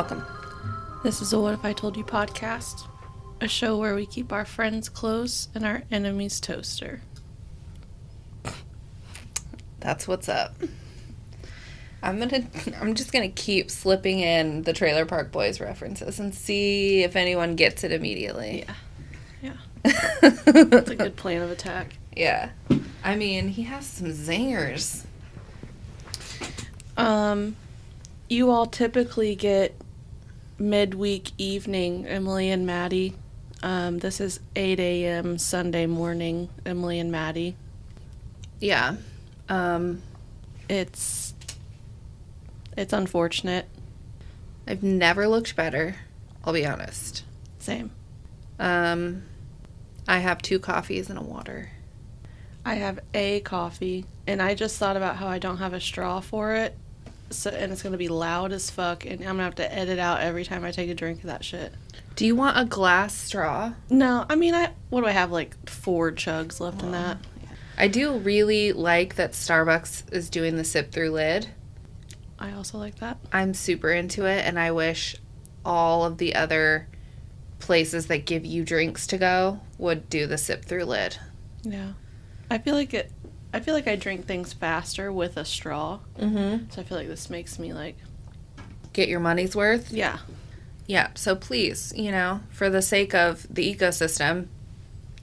welcome. This is a What If I Told You podcast, a show where we keep our friends close and our enemies toaster. That's what's up. I'm gonna. I'm just gonna keep slipping in the Trailer Park Boys references and see if anyone gets it immediately. Yeah. Yeah. That's a good plan of attack. yeah. I mean, he has some zingers. Um, you all typically get midweek evening, Emily and Maddie. Um, this is 8 a.m. Sunday morning, Emily and Maddie. Yeah. Um, It's it's unfortunate. I've never looked better. I'll be honest. Same. Um, I have two coffees and a water. I have a coffee, and I just thought about how I don't have a straw for it. So, and it's gonna be loud as fuck, and I'm gonna have to edit out every time I take a drink of that shit. Do you want a glass straw? No, I mean, I what do I have like four chugs left in that? I do really like that Starbucks is doing the sip through lid. I also like that. I'm super into it, and I wish all of the other places that give you drinks to go would do the sip through lid. Yeah, I feel like it. I feel like I drink things faster with a straw, Mm-hmm. so I feel like this makes me like, Get your money's worth. yeah, Yeah, so please, you know, for the sake of the ecosystem,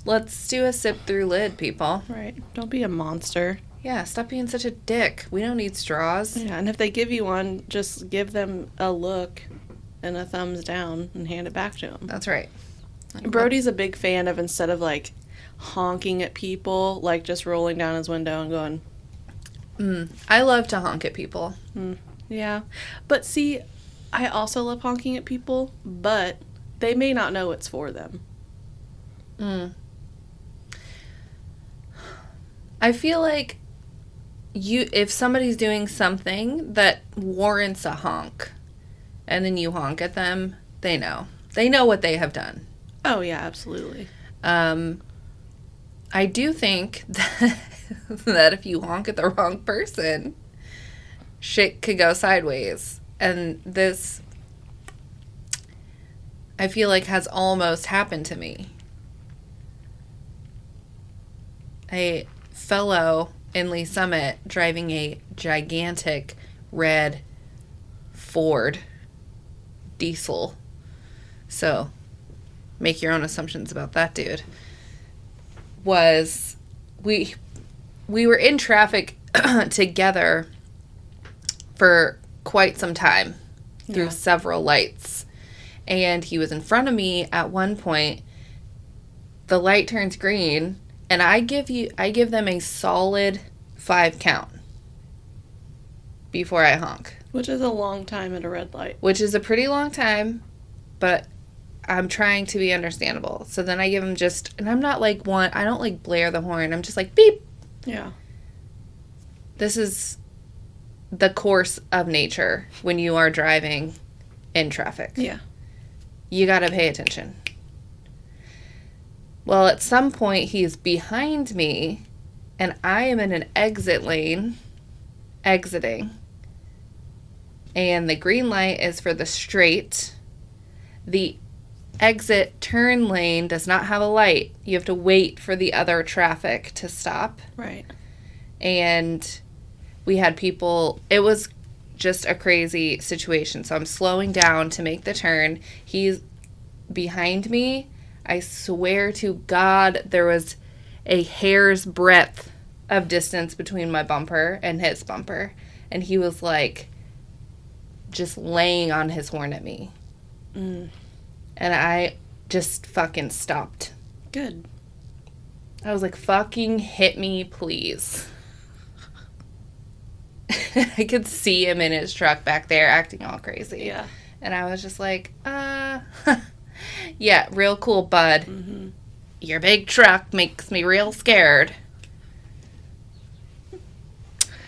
let's do a sip through lid, people. right. Don't be a monster. Yeah, stop being such a dick. We don't need straws. Yeah, and if they give you one, just give them a look and a thumbs down and hand it back to them. That's right. Brody's a big fan of instead of like honking at people, like just rolling down his window and going, Mm, I love to honk at people. yeah. But see, I also love honking at people, but they may not know it's for them. Mm. I feel like you if somebody's doing something that warrants a honk and then you honk at them, they know. They know what they have done. Oh, yeah, absolutely. Um I do think that, that if you honk at the wrong person, shit could go sideways. And this I feel like has almost happened to me. a fellow in Lee Summit driving a gigantic red Ford diesel. So, make your own assumptions about that dude. Was we we were in traffic together for quite some time through Yeah. several lights. And he was in front of me at one point. The light turns green and I give you I give them a solid 5 count before I honk, Which is a long time at a red light. which is a pretty long time, but I'm trying to be understandable. So then I give him just and I'm not like one I don't like blare the horn. I'm just like beep. Yeah. This is the course of nature when you are driving in traffic. Yeah. you got to pay attention. Well, at some point, he's behind me, and I am in an exit lane, exiting. And the green light is for the straight. The exit turn lane does not have a light. You have to wait for the other traffic to stop Right. and we had people it was just a crazy situation so i'm slowing down to make the turn he's behind me i swear to god there was a hair's breadth of distance between my bumper and his bumper and he was like just laying on his horn at me Mm. And i just fucking stopped Good. I was like, fucking hit me, please. I could see him in his truck back there acting all crazy. Yeah. And I was just like, uh, yeah, real cool, bud. Mm-hmm. Your big truck makes me real scared.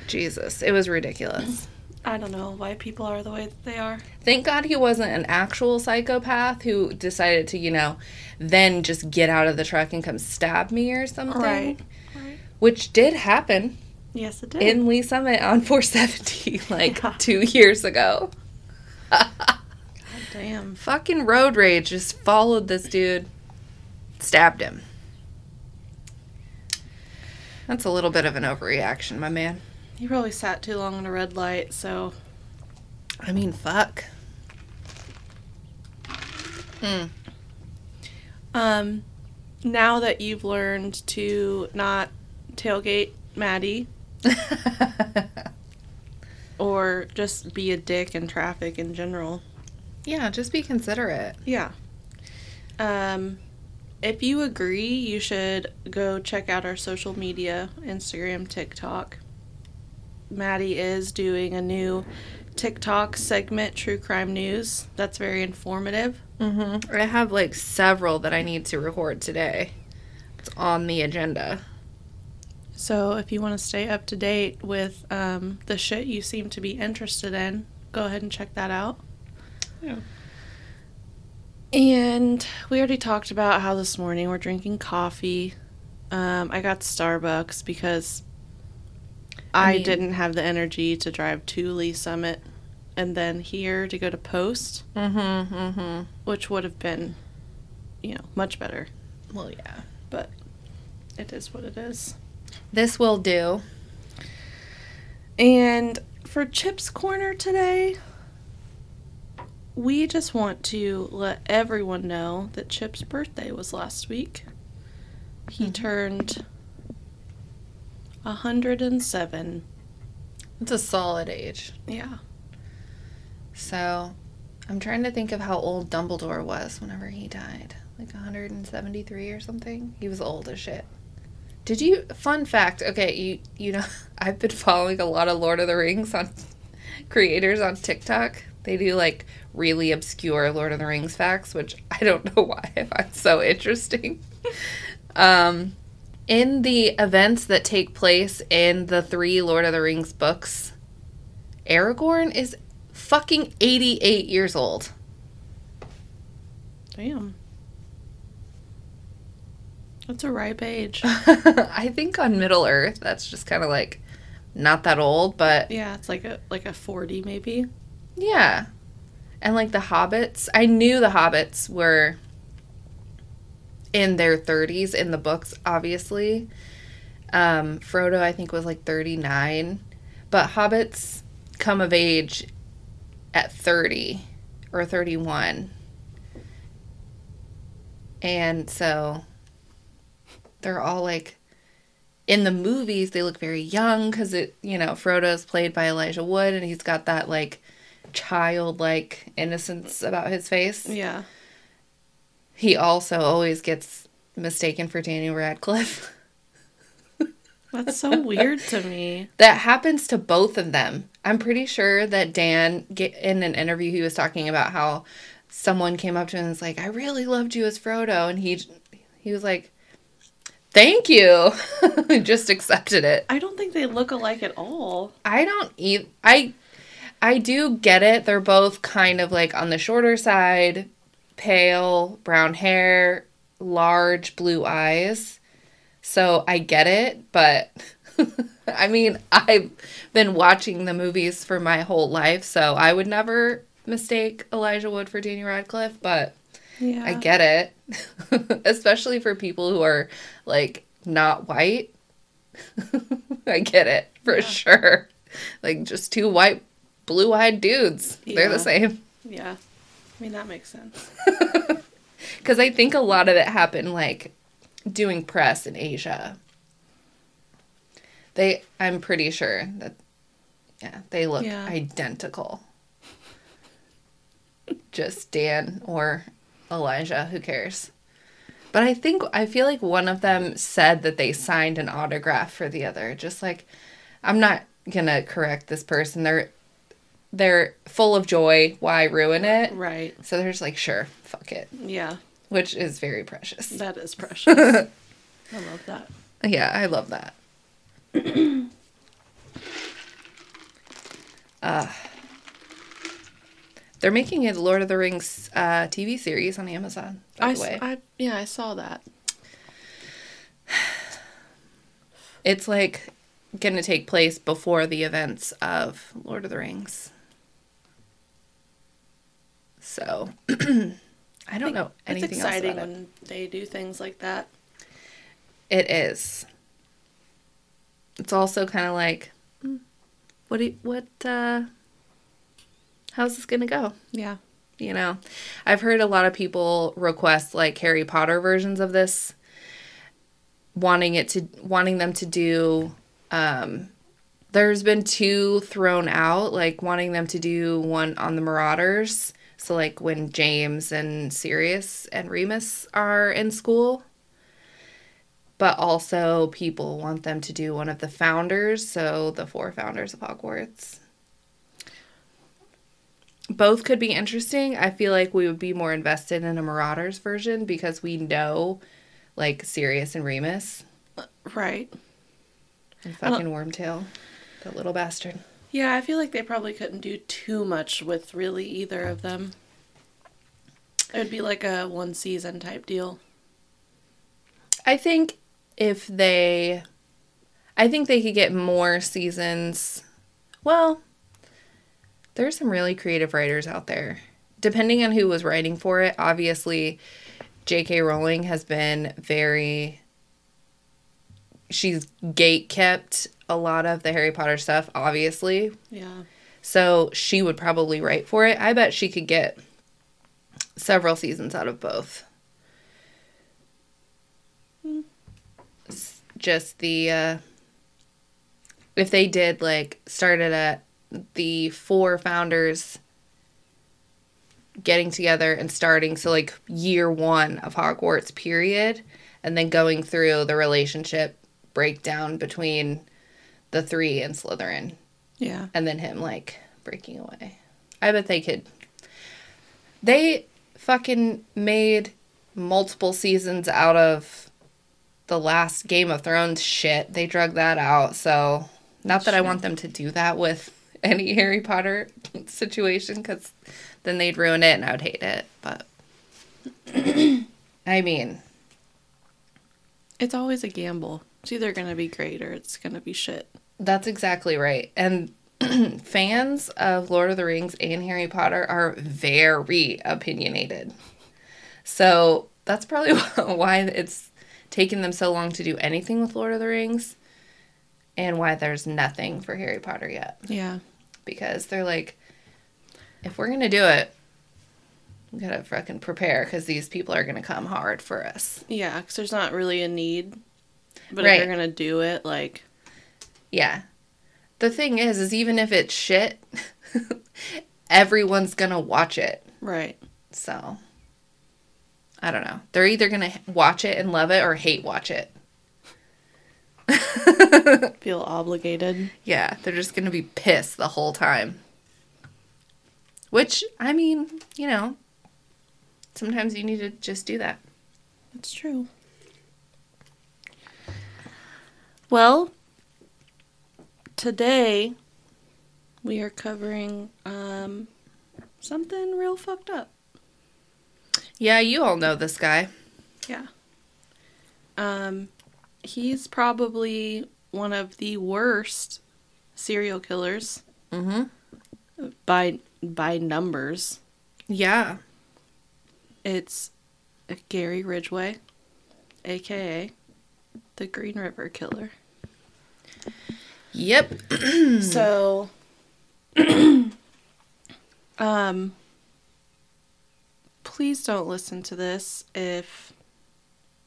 Jesus, it was ridiculous. I don't know why people are the way that they are. Thank God he wasn't an actual psychopath who decided to, you know, then just get out of the truck and come stab me or something. Right. Right. Which did happen. Yes, it did. in Lee Summit on 470 like Yeah. two years ago. God Damn. Fucking road rage just followed this dude, stabbed him. That's a little bit of an overreaction, my man. He probably sat too long in a red light, so I mean, fuck. Hmm. um now that you've learned to not tailgate Maddie or just be a dick in traffic in general. yeah, just be considerate. Yeah. Um, if you agree, you should go check out our social media Instagram, TikTok. Maddie is doing a new TikTok segment, True Crime News. That's very informative. Mm-hmm. I have like several that I need to record today. It's on the agenda. So if you want to stay up to date with um, the shit you seem to be interested in, go ahead and check that out. Yeah. And we already talked about how this morning we're drinking coffee. Um, I got Starbucks because I I, mean- didn't have the energy to drive to Lee Summit and then here to go to Post, Mm-hmm. Mm-hmm. which would have been, you know, much better. Well, yeah. But it is what it is. This will do. And for Chip's Corner today, we just want to let everyone know that Chip's birthday was last week. He Mhm. turned 107. It's a solid age. Yeah. So, I'm trying to think of how old Dumbledore was whenever he died. Like 173 or something. He was old as shit. Did you? Fun fact. Okay, you you know I've been following a lot of Lord of the Rings on creators on TikTok. They do like really obscure Lord of the Rings facts, which I don't know why I find so interesting. Um, in the events that take place in the three Lord of the Rings books, Aragorn is fucking 88 years old. Damn. That's a ripe age. I think on Middle Earth, that's just kind of like not that old, but yeah, it's like a like a 40 maybe. yeah. And like the hobbits, I knew the hobbits were in their 30s in the books, obviously. Um, Frodo, I think, was like 39. But hobbits come of age at 30 or 31. And so they're all like in the movies they look very young because it you know frodo's played by elijah wood and he's got that like childlike innocence about his face Yeah. He also always gets mistaken for daniel radcliffe That's so weird to me. that happens to both of them i'm pretty sure that dan in an interview he was talking about how someone came up to him and was like i really loved you as frodo and he he was like thank you just accepted it I don't think they look alike at all. I don't eat. I I do get it. They're both kind of like on the shorter side, pale, brown hair, large blue eyes. So I get it, but I mean, I've been watching the movies for my whole life, so I would never mistake Elijah Wood for Daniel Radcliffe, but Yeah. I get it. Especially for people who are like not white. I get it for Yeah. sure. Like just two white, blue eyed dudes. They're the same. Yeah. I mean that makes sense. Because I think a lot of it happened like doing press in Asia. They, I'm pretty sure that, yeah, they look Yeah. identical. Just Dan or Elijah, who cares? But I think, I feel like one of them said that they signed an autograph for the other. Just like, I'm not gonna correct this person. They're, they're full of joy. Why ruin it? Right. So they're just like, sure, fuck it Yeah. which is very precious. That is precious. I love that. Yeah, I love that. uh, they're making a Lord of the Rings uh, TV series on Amazon. By I, the way, I- yeah, I saw that. it's like going to take place before the events of Lord of the Rings. So I don't know anything It's exciting else about it. when they do things like that. It is. It's also kind of like, mm, what? Do you, what? uh How's this gonna go? Yeah. You know, I've heard a lot of people request like Harry Potter versions of this, wanting it to wanting them to do. um There's been two thrown out, like wanting them to do one on the Marauders. So like when James and Sirius and Remus are in school. But also people want them to do one of the founders, so the four founders of Hogwarts both could be interesting. I feel like we would be more invested in a Marauders version because we know like Sirius and Remus Right. and fucking Wormtail, the little bastard. Yeah, I feel like they probably couldn't do too much with really either of them. It would be like a one season type deal. I think if they I think they could get more seasons. Well, there's some really creative writers out there. Depending on who was writing for it, obviously J.K. Rowling has been very she's gate kept a lot of the Harry Potter stuff, obviously. Yeah. So she would probably write for it. I bet she could get several seasons out of both. S- Just the uh if they did like started at the four founders getting together and starting so like year 1 of Hogwarts period and then going through the relationship breakdown between the three and Slytherin Yeah. and then him like breaking away. I bet they could. They fucking made multiple seasons out of the last Game of Thrones shit. They drug that out. So, not that I want them to do that with any Harry Potter situation because then they'd ruin it and I would hate it. But, I mean, It's always a gamble. It's either going to be great or it's going to be shit. That's exactly right. And fans of Lord of the Rings and Harry Potter are very opinionated. So that's probably why it's taken them so long to do anything with Lord of the Rings and why there's nothing for Harry Potter yet. Yeah. Because they're like, if we're going to do it, we gotta fucking prepare because these people are going to come hard for us. Yeah, because there's not really a need. But Right. if you're going to do it, like, Yeah. The thing is, is even if it's shit, everyone's gonna watch it. right. So, I don't know. They're either gonna watch it and love it or hate watch it. Feel obligated. Yeah, they're just gonna be pissed the whole time. Which, I mean, you know, sometimes you need to just do that. That's true. Well, today we are covering um, something real fucked up. Yeah, you all know this guy. Yeah. Um, he's probably one of the worst serial killers Mm-hmm. by by numbers. Yeah. It's Gary Ridgway, aka the Green River Killer. Yep. So, um, please don't listen to this if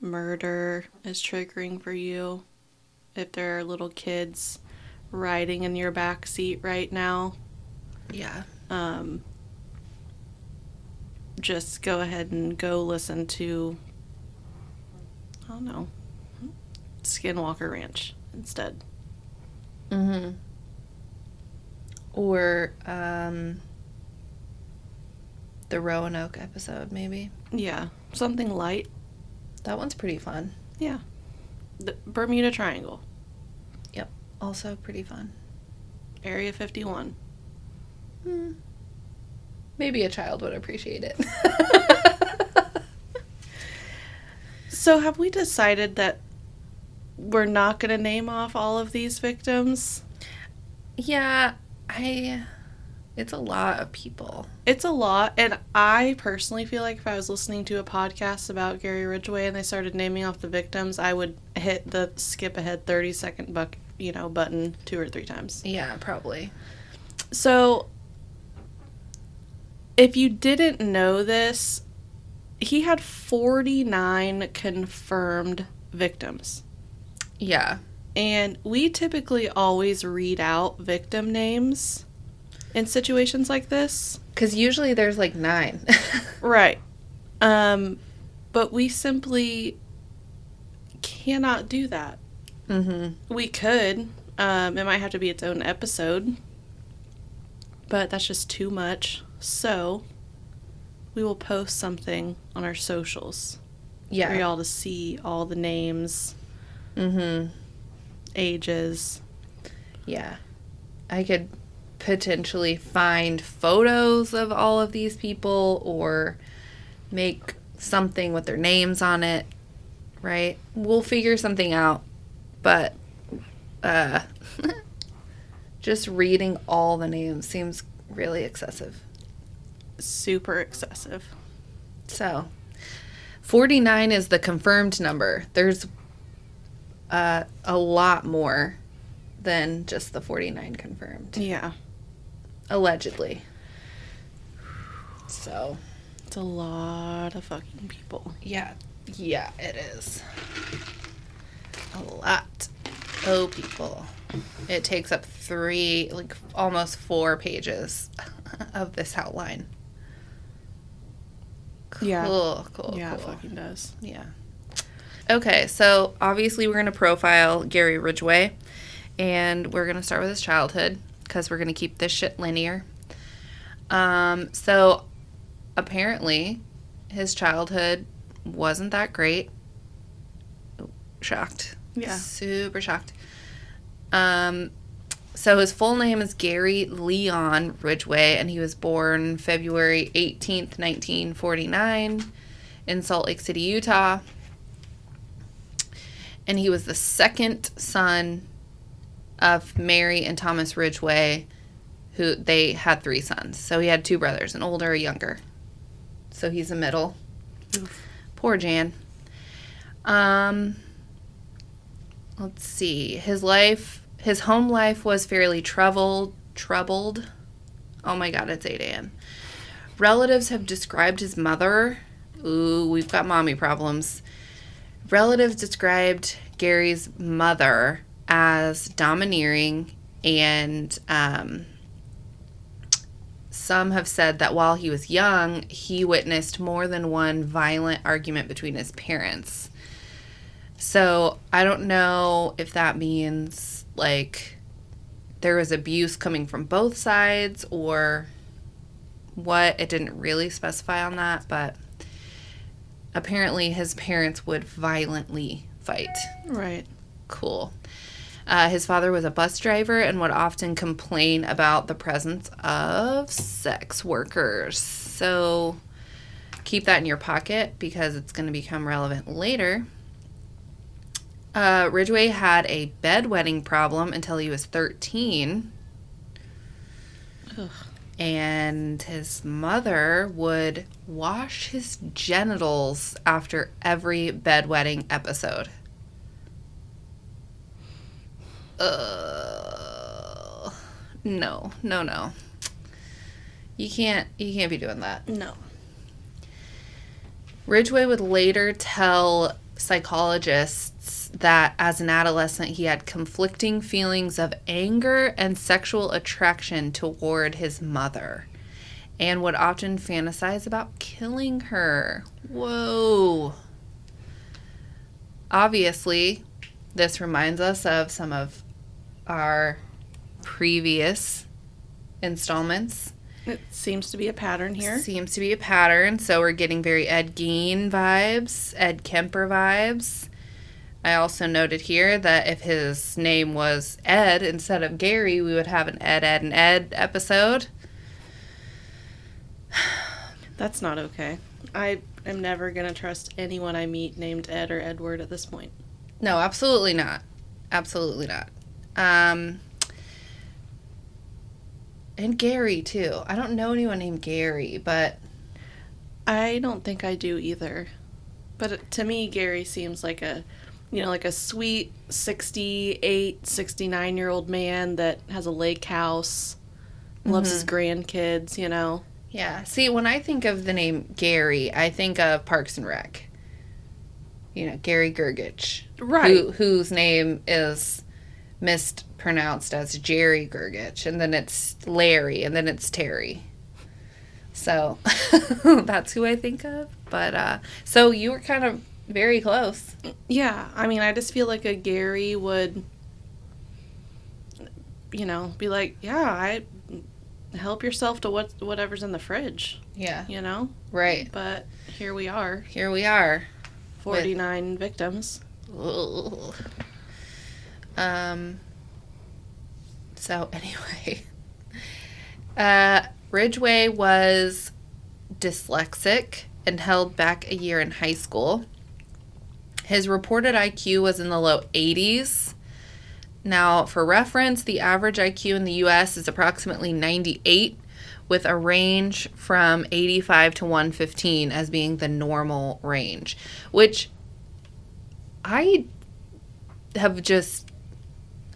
murder is triggering for you. If there are little kids riding in your back seat right now, Yeah. um, just go ahead and go listen to, I don't know, Skinwalker Ranch instead. Mm-hmm. Or um the Roanoke episode, maybe. Yeah, something light. That one's pretty fun. Yeah. The Bermuda Triangle, Yep. Also pretty fun. Area 51. Hmm. Maybe a child would appreciate it. So, have we decided that we're not going to name off all of these victims? yeah, I It's a lot of people. It's a lot, and I personally feel like if I was listening to a podcast about Gary Ridgway and they started naming off the victims, I would hit the skip ahead thirty second buck, you know, button two or three times. Yeah, probably. So, if you didn't know this, he had forty nine confirmed victims, Yeah. and we typically always read out victim names in situations like this. Because usually there's like nine. Right. Um, but we simply cannot do that. mm-hmm. We could. Um, it might have to be its own episode, but that's just too much. So we will post something on our socials Yeah. for y'all to see all the names, Mm-hmm. ages. Yeah. I could potentially find photos of all of these people or make something with their names on it, right? We'll figure something out. But uh just reading all the names seems really excessive. Super excessive. So, 49 is the confirmed number. There's uh, a lot more than just the 49 confirmed, Yeah. allegedly. So, It's a lot of fucking people. yeah, yeah, it is. A lot. Oh, people. It takes up three, like almost four pages of this outline. Yeah. Cool, cool, yeah, it cool. fucking does. Yeah. Okay, so obviously we're going to profile Gary Ridgway, and we're going to start with his childhood because we're going to keep this shit linear. Um, so apparently his childhood wasn't that great. Shocked. Yeah. Super shocked. Um, so his full name is Gary Leon Ridgway, and he was born February 18th, 1949 in Salt Lake City, Utah. And he was the second son of Mary and Thomas Ridgway, who they had three sons. So he had two brothers, an older, a younger. So he's a middle. Oof. Poor Jan. Um, let's see. His life, his home life was fairly troubled. Troubled. Oh my God, it's 8 a.m. Relatives have described his mother. Ooh, we've got mommy problems. Relatives described Gary's mother as domineering, and um, some have said that while he was young, he witnessed more than one violent argument between his parents. So I don't know if that means like there was abuse coming from both sides or what. It didn't really specify on that, but apparently his parents would violently fight. Right. Cool. Uh, his father was a bus driver and would often complain about the presence of sex workers. So keep that in your pocket because it's going to become relevant later. Uh, Ridgway had a bedwetting problem until he was 13. Ugh. And his mother would wash his genitals after every bedwetting episode. Uh, no, no, no. You can't. You can't be doing that. No. Ridgway would later tell psychologists that as an adolescent he had conflicting feelings of anger and sexual attraction toward his mother and would often fantasize about killing her. Whoa. Obviously, this reminds us of some of our previous installments. It seems to be a pattern here. Seems to be a pattern. So we're getting very Ed Gein vibes, Ed Kemper vibes. I also noted here that if his name was Ed instead of Gary, we would have an Ed, Ed, and Ed episode. That's not okay. I am never going to trust anyone I meet named Ed or Edward at this point. No, absolutely not. Absolutely not. Um, and Gary too. I don't know anyone named Gary, but I don't think I do either. But to me, Gary seems like a, you know, like a sweet 68, 69 year old man that has a lake house, loves his mm-hmm. grandkids, you know. yeah. See, when I think of the name Gary, I think of Parks and Rec. You know, Gary Gergich. Right. Who, whose name is mispronounced as Jerry Gergich, and then it's Larry, and then it's Terry. So that's who I think of. But uh so you were kind of very close. Yeah, I mean, I just feel like a Gary would, you know, be like, yeah, I help yourself to what whatever's in the fridge, Yeah. you know. Right. But here we are, Here we are. forty nine victims. Ugh. Um. So anyway, uh, was dyslexic and held back a year in high school. His reported IQ was in the low 80s. Now, for reference, the average IQ in the US is approximately 98, with a range from 85 to 115 as being the normal range, which I have just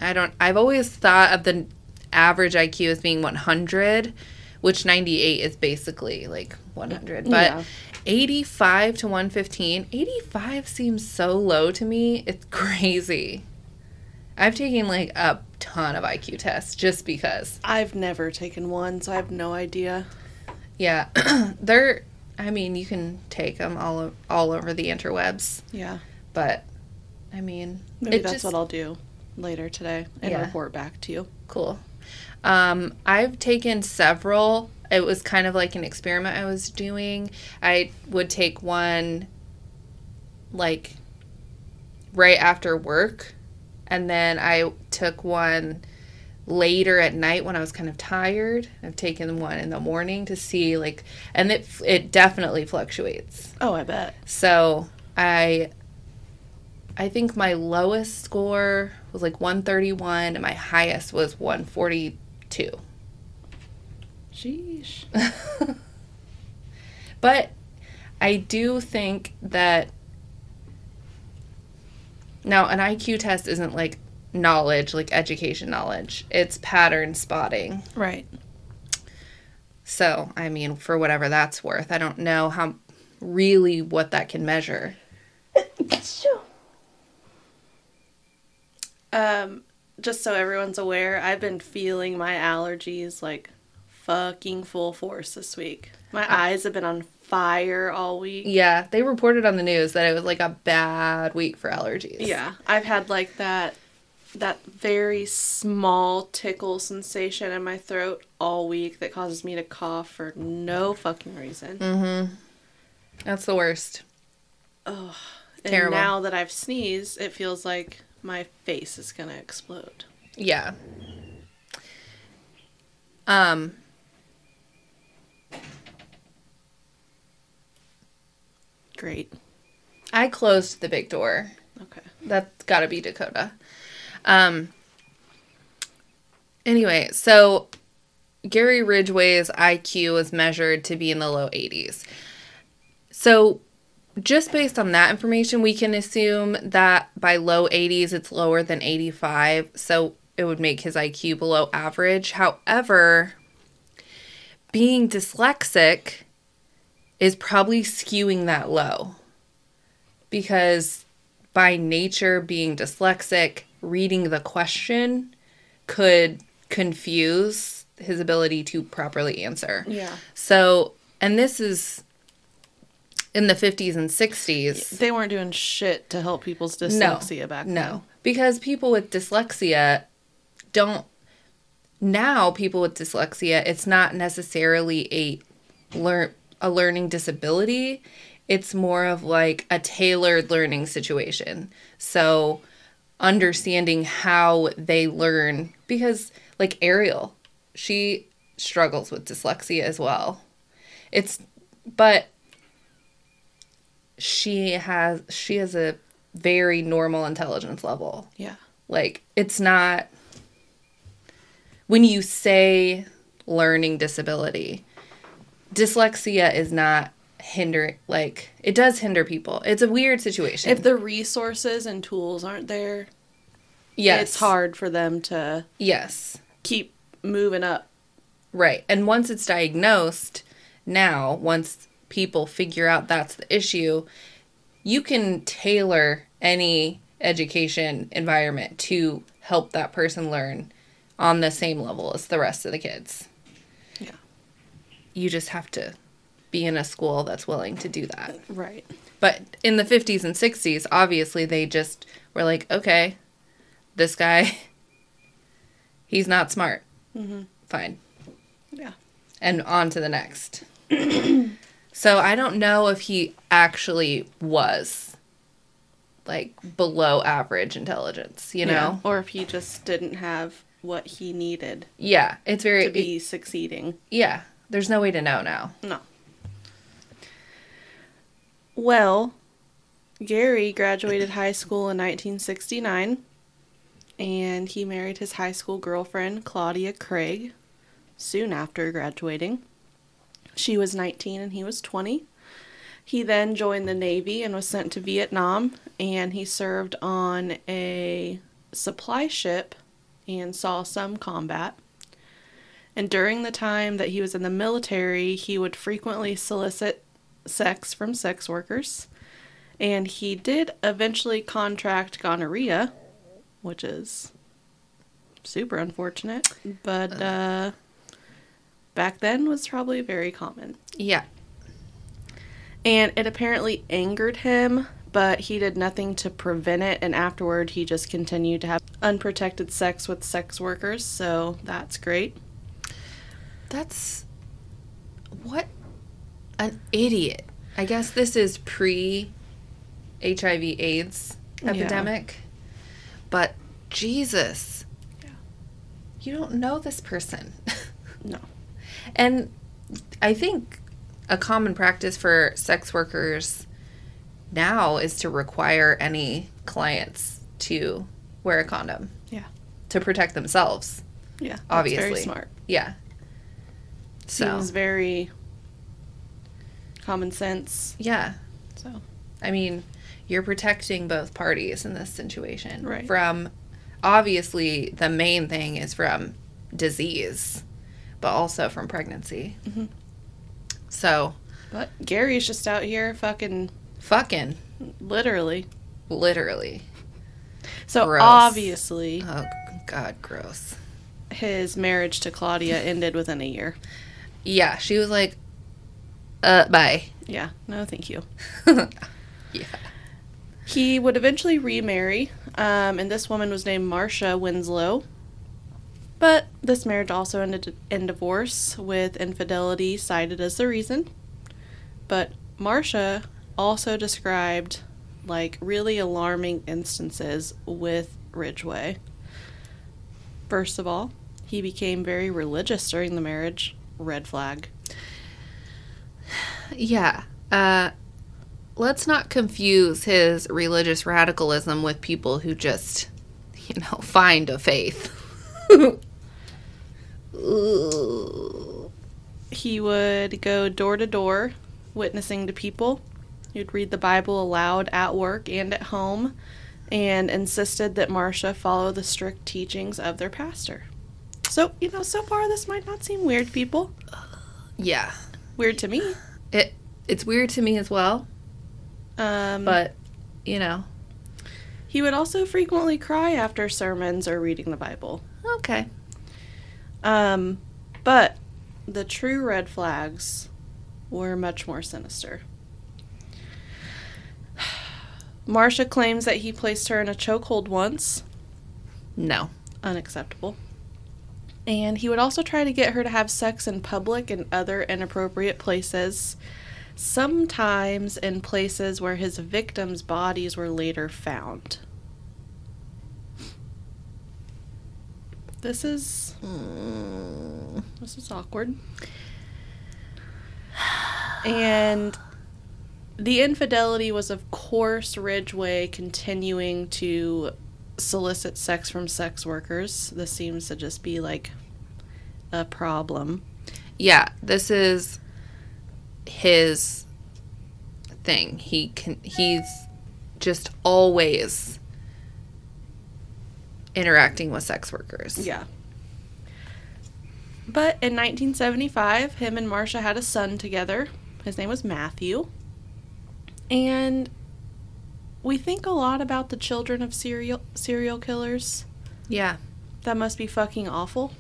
I don't I've always thought of the average IQ as being 100, which 98 is basically like 100. But Yeah. 85 to 115, 85 seems so low to me. It's crazy. I've taken like a ton of IQ tests just because. I've never taken one, so I have no idea. Yeah, they're I mean, you can take them all all over the interwebs, Yeah, but I mean, maybe that's just- what I'll do later today and Yeah. report back to you. Cool. Um, I've taken several. It was kind of like an experiment I was doing. I would take one like right after work, and then I took one later at night when I was kind of tired. I've taken one in the morning to see like, and it it definitely fluctuates. Oh, I bet. So I I think my lowest score was like 131 and my highest was 142. Sheesh. but I do think that now an IQ test isn't like knowledge, like education knowledge. It's pattern spotting. Right. So, I mean, for whatever that's worth, I don't know how really what that can measure. Um, just so everyone's aware, I've been feeling my allergies like fucking full force this week. My eyes have been on fire all week. Yeah, they reported on the news that it was like a bad week for allergies. Yeah, I've had like that that very small tickle sensation in my throat all week that causes me to cough for no fucking reason. Mm-hmm. That's the worst. And Terrible. now that I've sneezed, it feels like my face is gonna explode. Yeah. Um. Great. I closed the big door. Okay. That's got to be Dakota. Um. Anyway, so Gary Ridgway's IQ was measured to be in the low 80s. So, just based on that information, we can assume that by low 80s, it's lower than 85. So, it would make his IQ below average. However, being dyslexic is probably skewing that low because by nature being dyslexic reading the question could confuse his ability to properly answer Yeah. so and this is in the 50s and 60s They weren't doing shit to help people's dyslexia back then. no because people with dyslexia don't now people with dyslexia it's not necessarily a learn a learning disability. It's more of like a tailored learning situation. So understanding how they learn because like ariel she struggles with dyslexia as well. It's but she has she has a very normal intelligence level Yeah. like it's not when you say learning disability. Dyslexia is not hinder like it does hinder people. It's a weird situation. If the resources and tools aren't there, yes. it's hard for them to Yes. keep moving up. Right. And once it's diagnosed, now, once people figure out that's the issue, you can tailor any education environment to help that person learn on the same level as the rest of the kids. Yeah. You just have to be in a school that's willing to do that. Right. But in the 50s and 60s, obviously they just were like, okay, this guy, he's not smart. Mm-hmm. Fine. Yeah. And on to the next. so I don't know if he actually was like below average intelligence, you know? Yeah. Or if he just didn't have what he needed Yeah, it's very, to be succeeding. yeah, there's no way to know now. No. Well, Gary graduated high school in 1969 and he married his high school girlfriend, Claudia Kraig, soon after graduating. She was 19 and he was 20. He then joined the Navy and was sent to Vietnam, and he served on a supply ship and saw some combat. And during the time that he was in the military, he would frequently solicit sex from sex workers. And he did eventually contract gonorrhea, which is super unfortunate, but uh, back then was probably very common. Yeah. And it apparently angered him, but he did nothing to prevent it. And afterward, he just continued to have unprotected sex with sex workers. So that's great. That's what an idiot. I guess this is pre HIV AIDS Yeah. epidemic. But Jesus. Yeah. You don't know this person. No. And I think a common practice for sex workers now is to require any clients to wear a condom Yeah. to protect themselves. Yeah. Obviously. Very smart. Yeah. So, Seems very common sense. yeah. So, I mean, you're protecting both parties in this situation. Right. From obviously the main thing is from disease, but also from pregnancy. Mhm. So, but Gary's just out here fucking fucking literally. literally. So, Gross. obviously, Oh god, gross. his marriage to Claudia ended within a year. Yeah, she was like uh bye. Yeah. No, thank you. yeah. He would eventually remarry, um, and this woman was named Marcia Winslow. But this marriage also ended in divorce, with infidelity cited as the reason. But Marcia also described like really alarming instances with Ridgway. First of all, he became very religious during the marriage. Red flag. Yeah. Uh let's not confuse his religious radicalism with people who just, you know, find a faith. He would go door to door witnessing to people. He would read the Bible aloud at work and at home and insisted that Marcia follow the strict teachings of their pastor. So, you know, so far this might not seem weird, people. yeah. Weird to me. It it's weird to me as well, Um, but you know, he would also frequently cry after sermons or reading the Bible. Okay. Um, but the true red flags were much more sinister. Marcia claims that he placed her in a chokehold once. No. Unacceptable. And he would also try to get her to have sex in public and other inappropriate places, sometimes in places where his victims' bodies were later found. This is hmm. this is awkward. And the infidelity was, of course, Ridgway continuing to solicit sex from sex workers. This seems to just be like a problem. Yeah, this is his thing. He can he's just always interacting with sex workers. Yeah. But in 1975, him and Marcia had a son together. His name was Matthew. And we think a lot about the children of serial serial killers. Yeah. That must be fucking awful.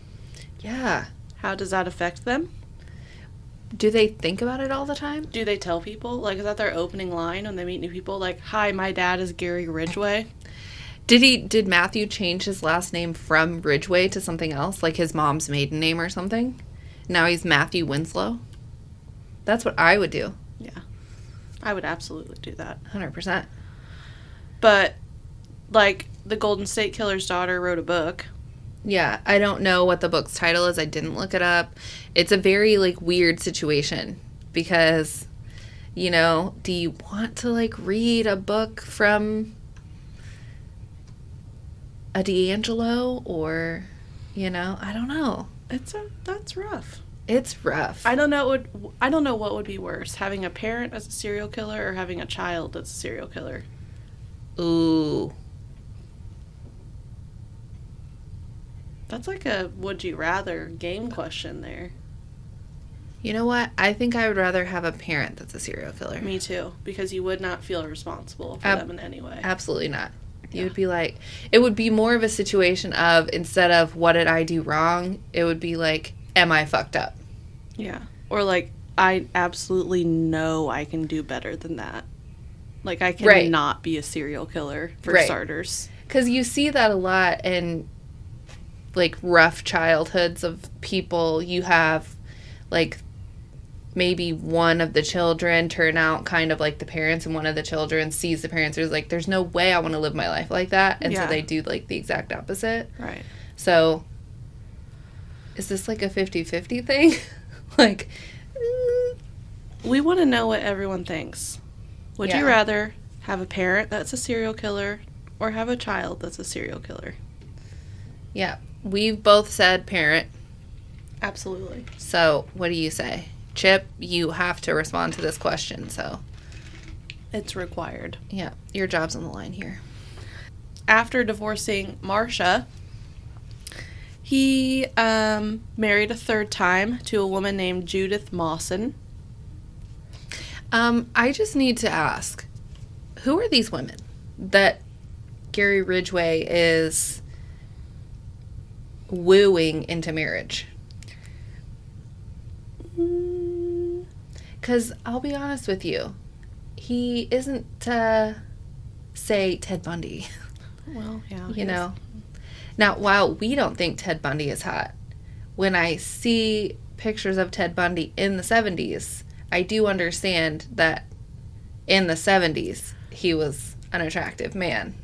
Yeah. How does that affect them? Do they think about it all the time? Do they tell people? Like, is that their opening line when they meet new people? Like, hi, my dad is Gary Ridgway. Did he did Matthew change his last name from Ridgway to something else, like his mom's maiden name or something? Now he's Matthew Winslow. That's what I would do. Yeah. I would absolutely do that. 100%. But, like, the Golden State Killer's daughter wrote a book. Yeah, I don't know what the book's title is. I didn't look it up. It's a very like weird situation because you know, do you want to like read a book from a DeAngelo or you know, I don't know. It's a that's rough. It's rough. I don't know what would I don't know what would be worse, having a parent as a serial killer or having a child that's a serial killer. Ooh. That's like a would you rather game question there. You know what? I think I would rather have a parent that's a serial killer. Me too, because you would not feel responsible for Ab- them in any way. Absolutely not. You Yeah. would be like, it would be more of a situation of instead of what did I do wrong, it would be like, am I fucked up? Yeah. Or like I absolutely know I can do better than that. Like I cannot Right. be a serial killer for Right. starters. Because you see that a lot in like rough childhoods of people. You have like maybe one of the children turn out kind of like the parents, and one of the children sees the parents. There's like, there's no way I want to live my life like that. And Yeah. so they do like the exact opposite. Right. So, is this like a 50 50 thing? like, mm, We want to know what everyone thinks. Would Yeah. you rather have a parent that's a serial killer or have a child that's a serial killer? yeah, we've both said parent. Absolutely. So, what do you say? Chip, you have to respond to this question. So, It's required. yeah, your job's on the line here. After divorcing Marcia, he um, married a third time to a woman named Judith Mawson. Um, I just need to ask who are these women that Gary Ridgway is wooing into marriage? Because I'll be honest with you, he isn't, uh, say, Ted Bundy. Well, yeah. you know. Now, while we don't think Ted Bundy is hot, when I see pictures of Ted Bundy in the 70s, I do understand that in the 70s he was an attractive man.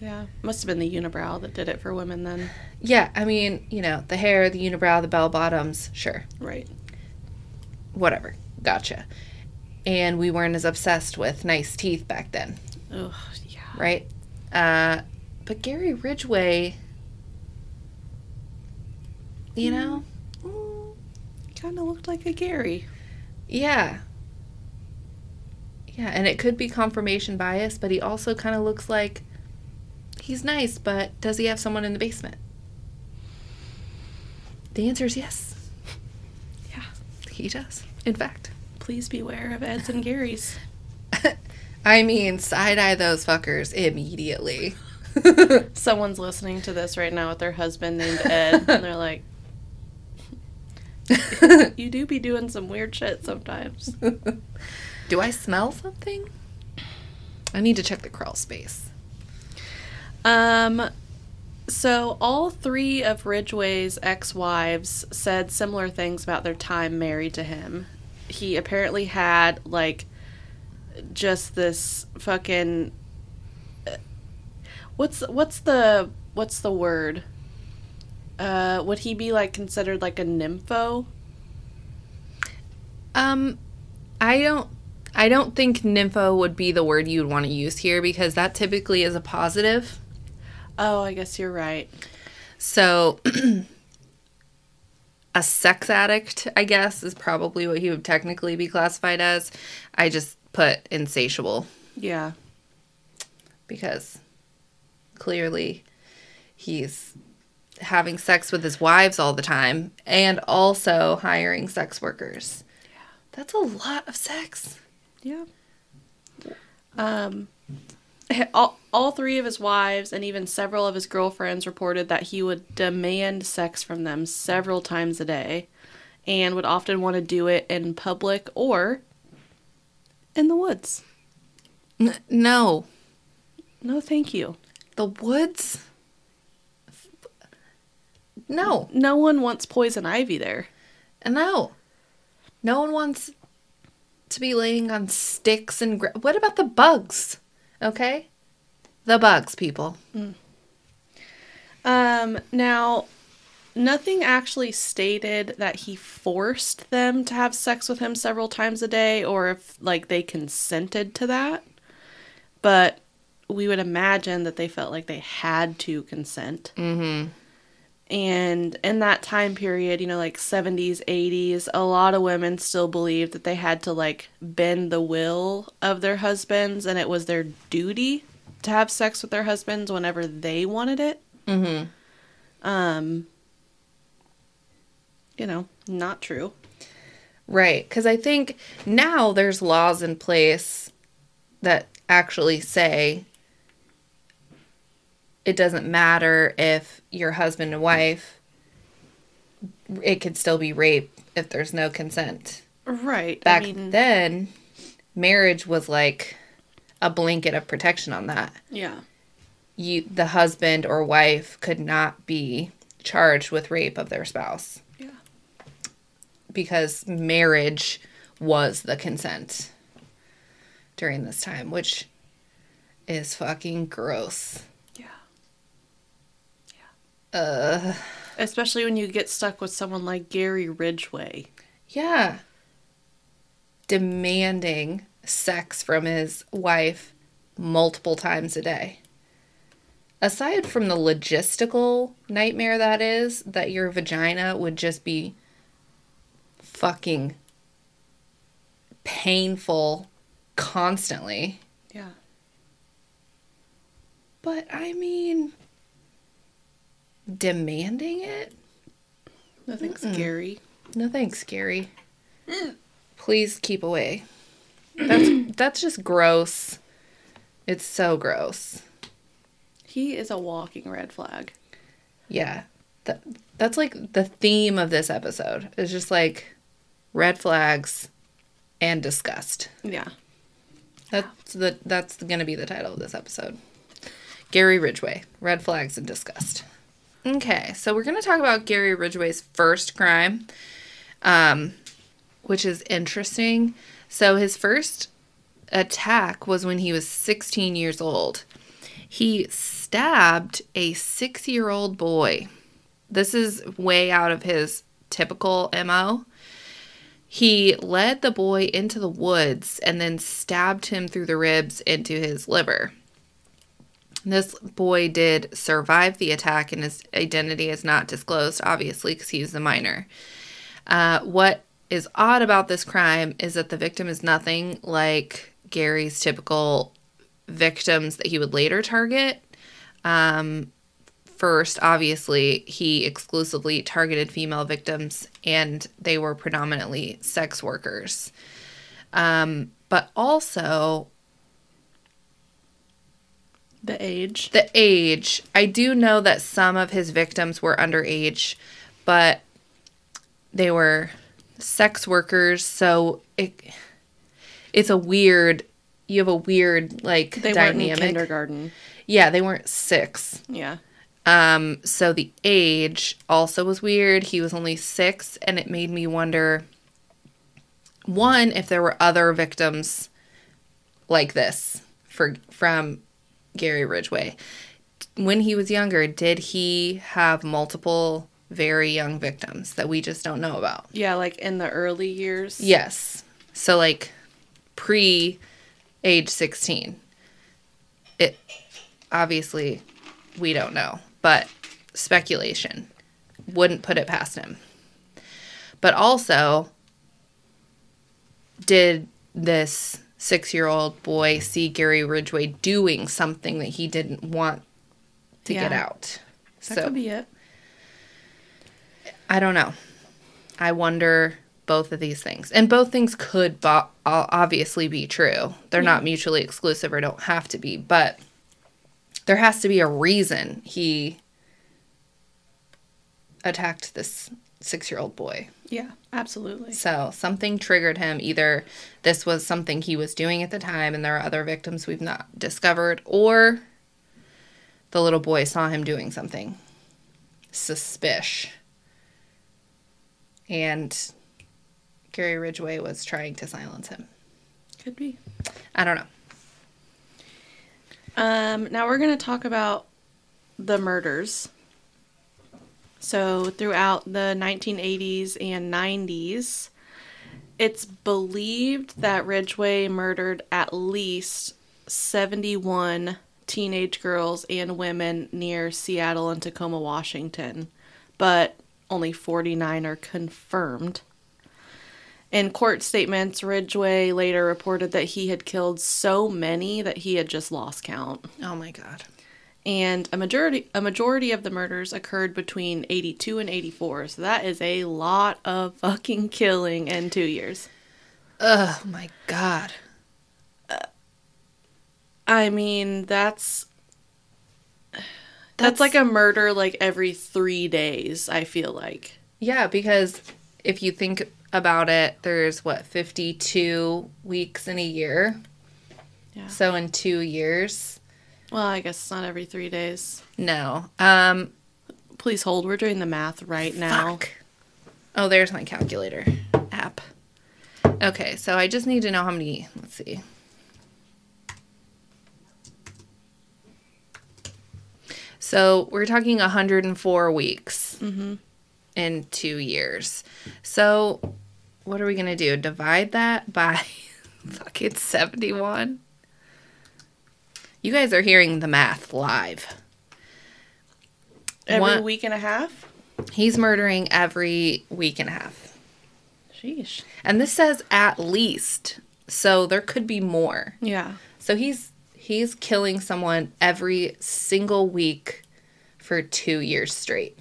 Yeah. Must have been the unibrow that did it for women then. Yeah, I mean, you know, the hair, the unibrow, the bell bottoms, sure, Right. whatever. Gotcha. And we weren't as obsessed with nice teeth back then, Ugh, yeah. right? Uh, but Gary Ridgway, you know, Kind of looked like a Gary. Yeah. Yeah, and it could be confirmation bias, but he also kind of looks like he's nice, but does he have someone in the basement? The answer is yes. Yeah. He does. In fact. Please beware of Ed's and Gary's. I mean, side eye those fuckers immediately. Someone's listening to this right now with their husband named Ed, and they're like, "You do be doing some weird shit sometimes." Do I smell something? I need to check the crawl space. Um, so all three of Ridgway's ex-wives said similar things about their time married to him. He apparently had like just this fucking what's what's the what's the word? Uh, would he be like considered like a nympho? Um, I don't. I don't think nympho would be the word you would want to use here because that typically is a positive. Oh, I guess you're right. So a sex addict, I guess, is probably what he would technically be classified as. I just put insatiable Yeah. because clearly he's having sex with his wives all the time and also hiring sex workers. Yeah. That's a lot of sex. Yeah. Um, all, all three of his wives and even several of his girlfriends reported that he would demand sex from them several times a day and would often want to do it in public or in the woods. N- no. No, thank you. The woods? No. No one wants poison ivy there. No. No one wants to be laying on sticks and gra- what about the bugs? Okay? The bugs, people. Um, now, nothing actually stated that he forced them to have sex with him several times a day or if, like, they consented to that. But we would imagine that they felt like they had to consent. Mhm. And in that time period, you know, like 70s, 80s, a lot of women still believed that they had to, like, bend the will of their husbands and it was their duty to have sex with their husbands whenever they wanted it Mhm. um you know not true Right, cuz I think now there's laws in place that actually say it doesn't matter if your husband and wife it could still be rape if there's no consent. right back i mean then marriage was like a blanket of protection on that. Yeah. You the husband or wife could not be charged with rape of their spouse. Yeah. Because marriage was the consent during this time which is fucking gross uh especially when you get stuck with someone like gary ridgway yeah demanding sex from his wife multiple times a day. Aside from the logistical nightmare that is, that your vagina would just be fucking painful constantly. yeah But I mean, demanding it? no thanks gary No thanks, Gary. Mm. Please keep away. That's that's just gross. It's so gross. he is a walking red flag Yeah. That that's like the theme of this episode. It's just like red flags and disgust. yeah That's the that's going to be the title of this episode. Gary Ridgway, red flags and disgust. Okay, so we're going to talk about Gary Ridgway's first crime, um, which is interesting. So his first attack was when he was 16 years old. He stabbed a six year old boy. This is way out of his typical MO. He led the boy into the woods and then stabbed him through the ribs into his liver. This boy did survive the attack, and his identity is not disclosed, obviously, because he was a minor. Uh, what is odd about this crime is that the victim is nothing like Gary's typical victims that he would later target. Um, first, obviously, he exclusively targeted female victims, and they were predominantly sex workers. Um, but also, the age the age. I do know that some of his victims were underage, but they were sex workers, so it it's a weird you have a weird like they weren't in dynamic. kindergarten Yeah, they weren't 6. yeah Um so the age also was weird. He was only 6 and it made me wonder one if there were other victims like this for from Gary Ridgway. When he was younger, did he have multiple very young victims that we just don't know about? yeah like in the early years Yes. So like pre age 16. It obviously we don't know, but speculation wouldn't put it past him. But also, did this six year old boy see Gary Ridgway doing something that he didn't want to get Yeah. out? That so could be it. I don't know. I wonder both of these things. And both things could bo- obviously be true. They're not mutually exclusive or don't have to be, but there has to be a reason he attacked this six year old boy. Yeah, absolutely. So something triggered him. Either this was something he was doing at the time and there are other victims we've not discovered, or the little boy saw him doing something suspicious. And Gary Ridgway was trying to silence him. Could be. I don't know. Um, now we're going to talk about the murders. So, throughout the 1980s and 90s, it's believed that Ridgway murdered at least 71 teenage girls and women near Seattle and Tacoma, Washington, but only 49 are confirmed. In court statements, Ridgway later reported that he had killed so many that he had just lost count. Oh my god. And a majority a majority of the murders occurred between 82 and 84. So that is a lot of fucking killing in 2 years. Oh my god. Uh, I mean, that's that's like a murder like every 3 days, I feel like. Yeah, because if you think about it, there's what, 52 weeks in a year. Yeah. So in 2 years, Well, I guess it's not every 3 days. no. Um Please hold. We're doing the math right now. Fuck. Oh, there's my calculator app. Okay, so I just need to know how many. Let's see. So we're talking 104 weeks in two years. So what are we going to do? Divide that by fucking 71? You guys are hearing the math live. Every One- week and a half? He's murdering every week and a half. Sheesh. And this says at least. So there could be more. Yeah. So he's he's killing someone every single week for 2 years straight.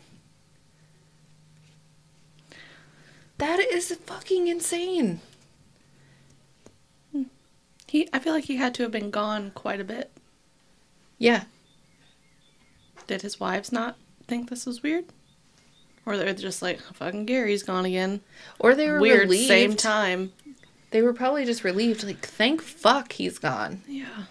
That is fucking insane. Hmm. He I feel like he had to have been gone quite a bit. Yeah. Did his wives not think this was weird? Or they're just like, fucking Gary's gone again. Or they were Weird, relieved. same time. They were probably just relieved like thank fuck he's gone. Yeah.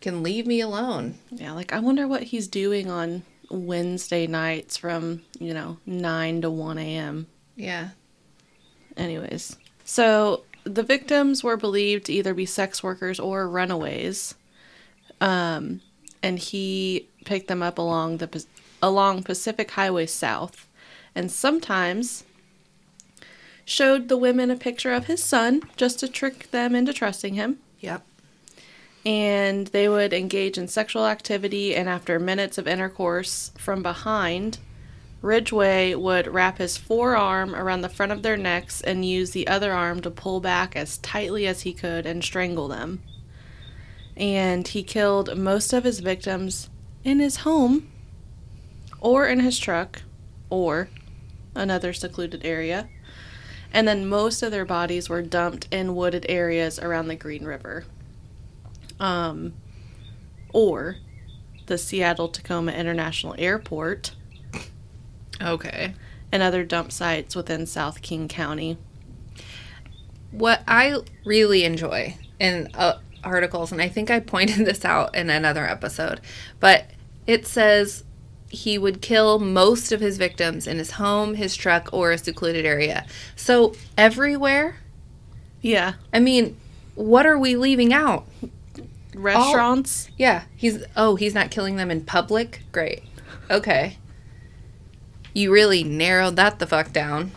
Can leave me alone. Yeah, like I wonder what he's doing on Wednesday nights from, you know, 9 to 1 a.m. Yeah. Anyways, so the victims were believed to either be sex workers or runaways. Um, and he picked them up along the along Pacific Highway South, and sometimes showed the women a picture of his son just to trick them into trusting him. Yep. And they would engage in sexual activity, and after minutes of intercourse from behind, Ridgway would wrap his forearm around the front of their necks and use the other arm to pull back as tightly as he could and strangle them. And he killed most of his victims in his home, or in his truck, or another secluded area. And then most of their bodies were dumped in wooded areas around the Green River. Um, or the Seattle Tacoma International Airport Okay. and other dump sites within South King County. what I really enjoy in uh, articles, and I think I pointed this out in another episode, but it says he would kill most of his victims in his home, his truck, or a secluded area. So everywhere. Yeah. I mean, what are we leaving out? Restaurants. Yeah, he's oh, he's not killing them in public. Great. Okay. You really narrowed that the fuck down.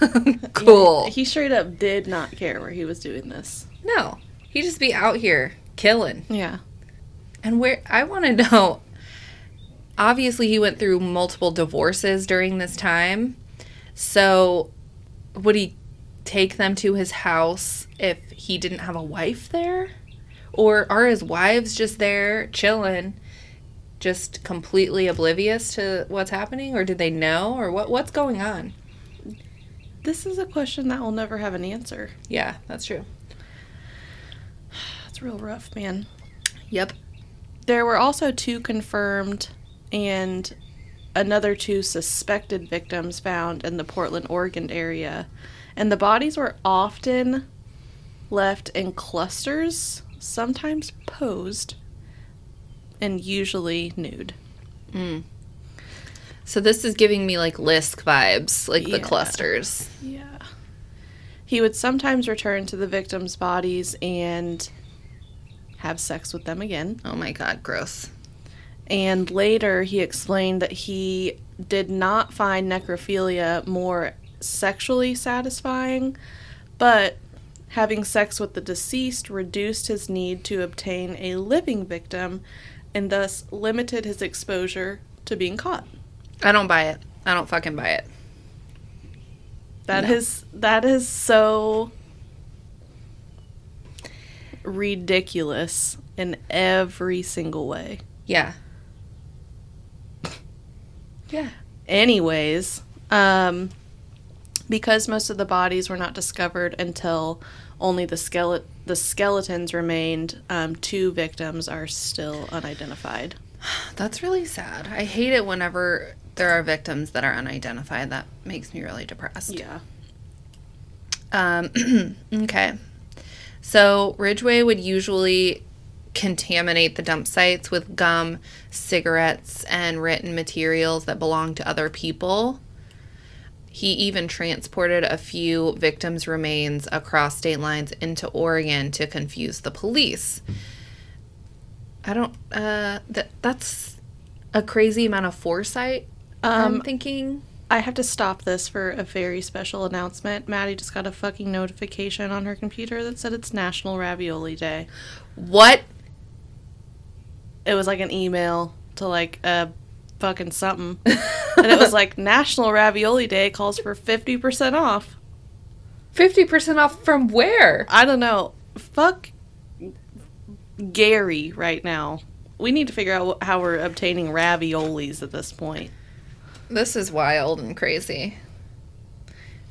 cool. He straight up did not care where he was doing this. No, he just be out here killing. Yeah. And where I want to know, obviously he went through multiple divorces during this time. So, would he take them to his house if he didn't have a wife there? Or are his wives just there chilling, just completely oblivious to what's happening? Or did they know? Or what, what's going on? This is a question that will never have an answer. Yeah, that's true. That's real rough, man. Yep. There were also two confirmed and another two suspected victims found in the Portland, Oregon area. And the bodies were often left in clusters, sometimes posed, and usually nude. Mm. So this is giving me like Lisk vibes, like the clusters. Yeah. He would sometimes return to the victims' bodies and have sex with them again. Oh my god, gross. And later, he explained that he did not find necrophilia more sexually satisfying, but having sex with the deceased reduced his need to obtain a living victim and thus limited his exposure to being caught. I don't buy it. I don't fucking buy it. That No. is that is so ridiculous in every single way. Yeah. Yeah. Anyways, um, because most of the bodies were not discovered until only the skele- the skeletons remained, um, two victims are still unidentified. That's really sad. I hate it whenever there are victims that are unidentified. That makes me really depressed. Yeah. Um, okay. So Ridgway would usually contaminate the dump sites with gum, cigarettes, and written materials that belonged to other people. He even transported a few victims' remains across state lines into Oregon to confuse the police. I don't. Uh, that that's a crazy amount of foresight. I'm Um, thinking. I have to stop this for a very special announcement. Maddie just got a fucking notification on her computer that said it's National Ravioli Day. What? It was like an email to like a fucking something. and it was like National Ravioli Day calls for 50% off. 50% off from where? I don't know. Fuck Gary right now. We need to figure out how we're obtaining raviolis at this point. This is wild and crazy.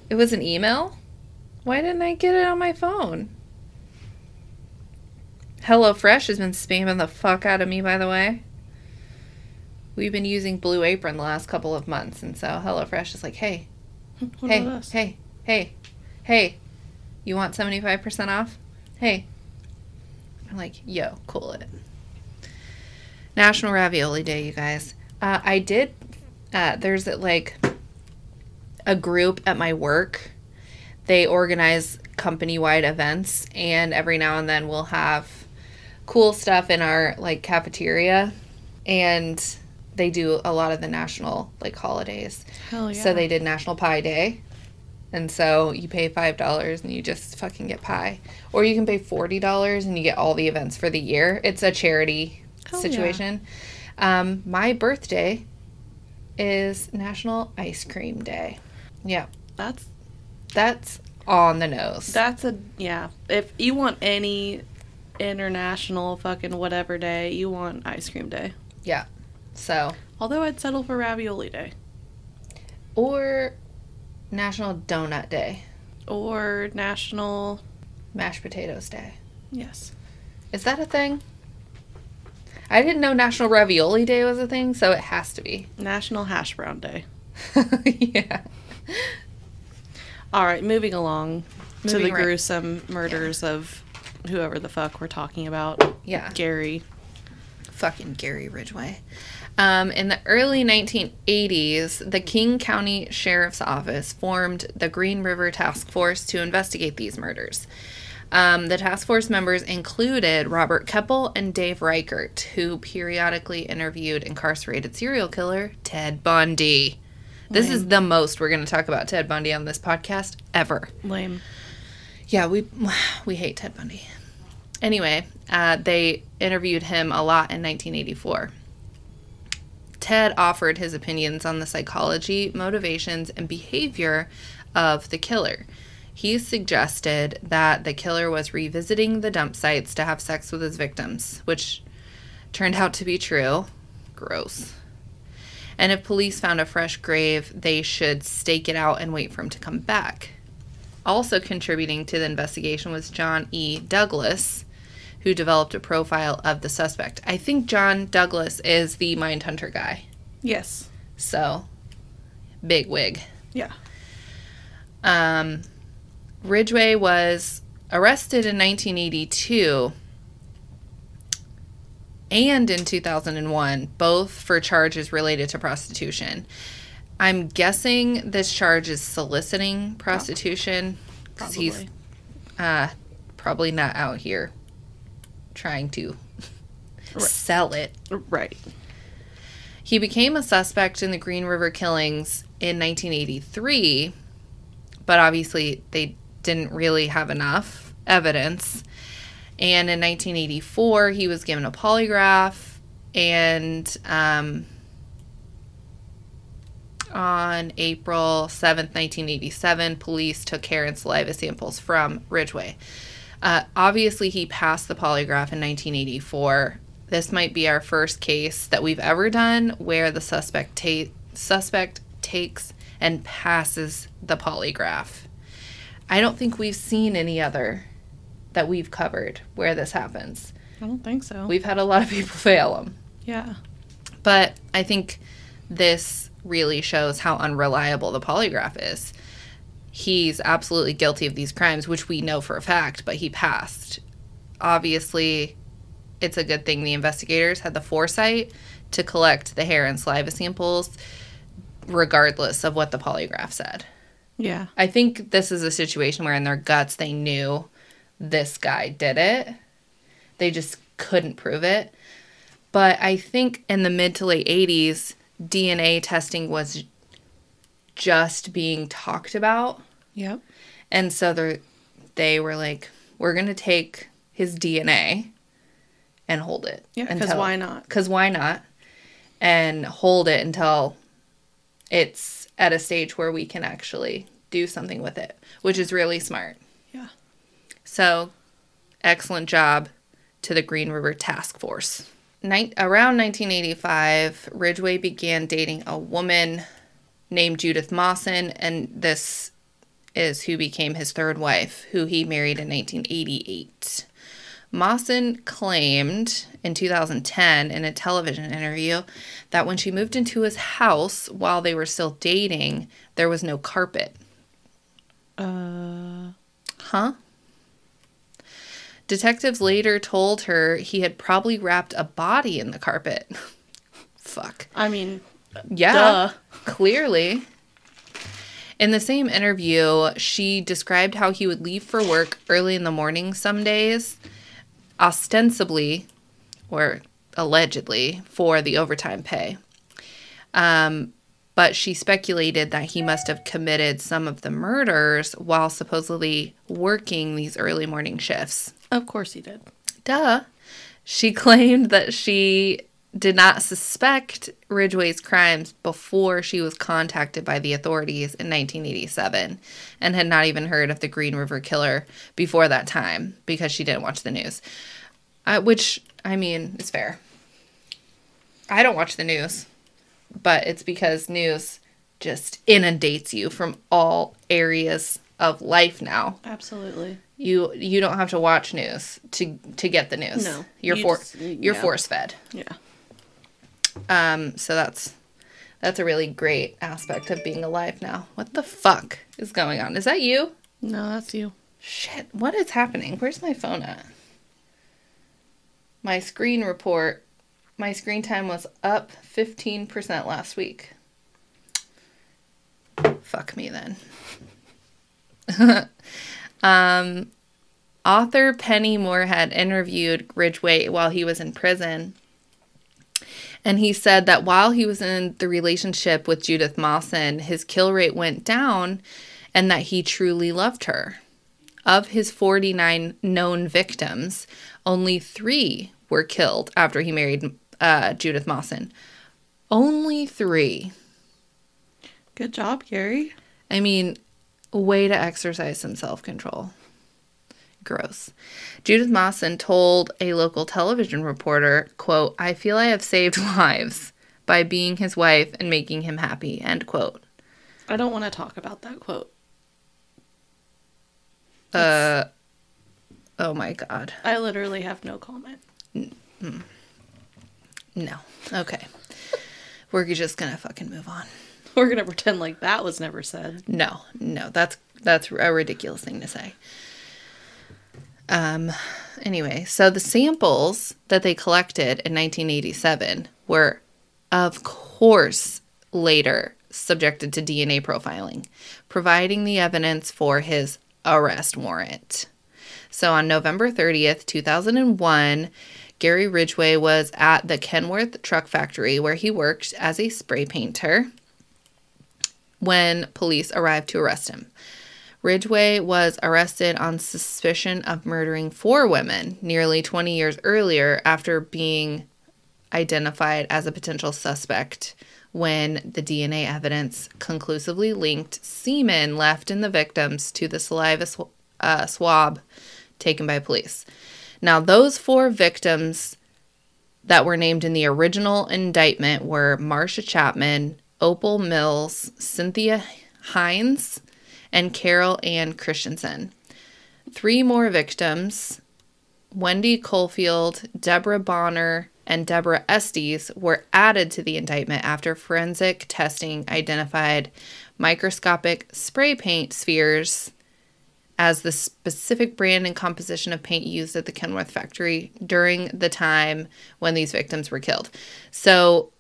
It was an email? Why didn't I get it on my phone? HelloFresh has been spamming the fuck out of me, by the way. We've been using Blue Apron the last couple of months, and so HelloFresh is like, hey, What hey, hey, hey, hey, you want 75% off? Hey. I'm like, yo, cool it. National Ravioli Day, you guys. Uh, I did, uh, there's like a group at my work. They organize company wide events, and every now and then we'll have cool stuff in our like cafeteria. And they do a lot of the national like holidays. Hell yeah. So they did National Pie Day. And so you pay $5 and you just fucking get pie. Or you can pay $40 and you get all the events for the year. It's a charity Hell yeah. situation. Um, my birthday is National Ice Cream Day. Yeah, That's that's on the nose. that's a yeah. If you want any international fucking whatever day, you want ice cream day. yeah. So, Although I'd settle for ravioli day or National Donut Day, or national Mashed Potatoes Day. yes. Is that a thing? I didn't know National Ravioli Day was a thing, so it has to be. National hash brown day. yeah. All right, moving along to the right- gruesome murders of whoever the fuck we're talking about. Yeah. Gary. Fucking Gary Ridgway. Um, in the early 1980s, the King County Sheriff's Office formed the Green River Task Force to investigate these murders. Um, the task force members included Robert Keppel and Dave Reichert, who periodically interviewed incarcerated serial killer Ted Bundy. This is the most we're going to talk about Ted Bundy on this podcast ever. Lame. Yeah, we we hate Ted Bundy. Anyway, uh, they interviewed him a lot in 1984. Ted offered his opinions on the psychology, motivations, and behavior of the killer. He suggested that the killer was revisiting the dump sites to have sex with his victims, which turned out to be true. Gross. And if police found a fresh grave, they should stake it out and wait for him to come back. Also contributing to the investigation was John E. Douglas, who developed a profile of the suspect. I think John Douglas is the Mindhunter guy. Yes. So, big wig. Yeah. Um, Ridgway was arrested in 1982 and in 2001, both for charges related to prostitution. I'm guessing this charge is soliciting prostitution because he's uh, probably not out here trying to sell it. Right. He became a suspect in the Green River killings in 1983, but obviously they didn't really have enough evidence. And in 1984, he was given a polygraph, and um, on April 7th, 1987, police took hair and saliva samples from Ridgway. Uh, obviously, he passed the polygraph in 1984. This might be our first case that we've ever done where the suspect ta- suspect takes and passes the polygraph. I don't think we've seen any other that we've covered where this happens. I don't think so. We've had a lot of people fail them. yeah. But I think this really shows how unreliable the polygraph is. He's absolutely guilty of these crimes, which we know for a fact, but he passed. Obviously, it's a good thing the investigators had the foresight to collect the hair and saliva samples, regardless of what the polygraph said. Yeah. I think this is a situation where in their guts they knew this guy did it. They just couldn't prove it. But I think in the mid to late 80s, DNA testing was just being talked about. Yep. And so they they were like, we're going to take his DNA and hold it. Yeah, 'cause until- why not? Because why not? And hold it until it's at a stage where we can actually do something with it, which is really smart. Yeah. So, excellent job to the Green River Task Force. Nin- around 1985, Ridgway began dating a woman named Judith Mawson, and this is who became his third wife, who he married in 1988. Mawson claimed in 2010 in a television interview that when she moved into his house while they were still dating, there was no carpet. Uh. Huh? Detectives later told her he had probably wrapped a body in the carpet. Fuck. I mean, Yeah. Duh. Clearly. In the same interview, she described how he would leave for work early in the morning some days, ostensibly or allegedly for the overtime pay. Um, but she speculated that he must have committed some of the murders while supposedly working these early morning shifts. of course he did. Duh. She claimed that she did not suspect Ridgway's crimes before she was contacted by the authorities in 1987 and had not even heard of the Green River Killer before that time because she didn't watch the news. Uh, which, I mean, is fair. I don't watch the news, but it's because news just inundates you from all areas of life now. Absolutely. You you don't have to watch news to to get the news. No, you're you for just- you're yeah. force fed. Yeah. Um, so that's that's a really great aspect of being alive now. What the fuck is going on? Is that you? No, that's you. Shit, what is happening? Where's my phone at? My screen report, my screen time was up 15% last week. Fuck me then. um, author Penny Moorhead interviewed Ridgway while he was in prison. And he said that while he was in the relationship with Judith Mawson, his kill rate went down and that he truly loved her. Of his 49 known victims, only three were killed after he married uh, Judith Mawson. Only three. Good job, Gary. I mean, way to exercise some self control. Gross. Judith Mawson told a local television reporter, quote, I feel I have saved lives by being his wife and making him happy, end quote. I don't want to talk about that quote. Uh, oh my God. I literally have no comment. No. Okay. We're just gonna fucking move on. We're going to pretend like that was never said. No, no, that's that's a ridiculous thing to say. Um anyway, so the samples that they collected in 1987 were of course later subjected to DNA profiling, providing the evidence for his arrest warrant. So on November 30th, 2001, Gary Ridgway was at the Kenworth Truck Factory where he worked as a spray painter when police arrived to arrest him. Ridgway was arrested on suspicion of murdering four women nearly 20 years earlier after being identified as a potential suspect when the DNA evidence conclusively linked semen left in the victims to the saliva sw- uh, swab taken by police. Now, those four victims that were named in the original indictment were Marcia Chapman, Opal Mills, Cynthia Hinds, and Carol Ann Christensen. Three more victims, Wendy Coffield, Deborah Bonner, and Deborah Estes, were added to the indictment after forensic testing identified microscopic spray paint spheres as the specific brand and composition of paint used at the Kenworth factory during the time when these victims were killed. So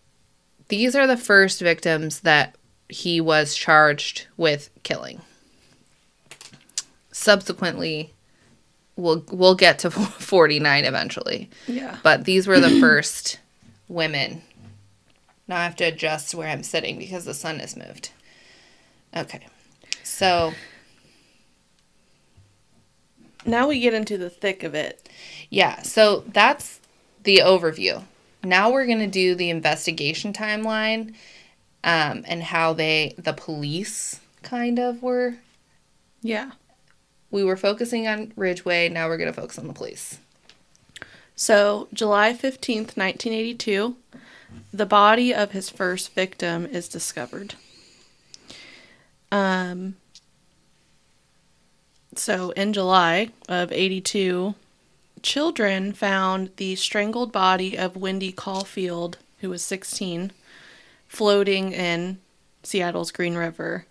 these are the first victims that he was charged with killing. Subsequently, we'll we'll get to 49 eventually. Yeah. But these were the first women. Now I have to adjust where I'm sitting because the sun has moved. Okay. So, Now we get into the thick of it. yeah, so that's the overview. Now we're going to do the investigation timeline um, and how they, the police kind of were. Yeah. We were focusing on Ridgway. Now we're going to focus on the police. So, July 15th, 1982, the body of his first victim is discovered. Um, so, in July of 82, children found the strangled body of Wendy Coffield, who was 16, floating in Seattle's Green River.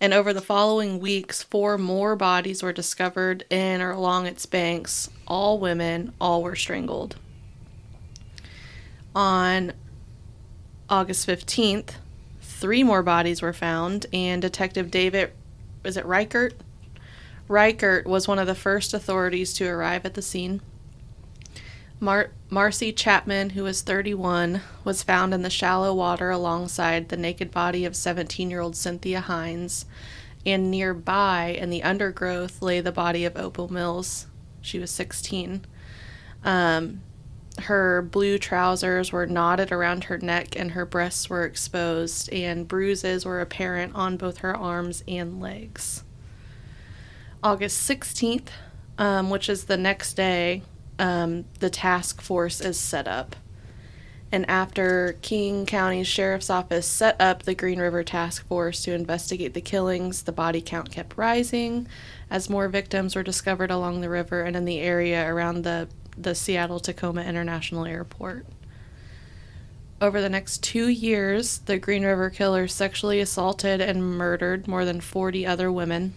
And over the following weeks, four more bodies were discovered in or along its banks. All women, all were strangled. On August 15th, three more bodies were found, and Detective David, is it Reichert? Reichert was one of the first authorities to arrive at the scene. Mar- Marcy Chapman, who was 31, was found in the shallow water alongside the naked body of 17 year old Cynthia Hinds, and nearby in the undergrowth lay the body of Opal Mills. She was 16. Um, her blue trousers were knotted around her neck, and her breasts were exposed, and bruises were apparent on both her arms and legs. August 16th, um, which is the next day, um, the task force is set up. And after King County Sheriff's Office set up the Green River Task Force to investigate the killings, the body count kept rising as more victims were discovered along the river and in the area around the, the Seattle Tacoma International Airport. Over the next two years, the Green River Killer sexually assaulted and murdered more than 40 other women.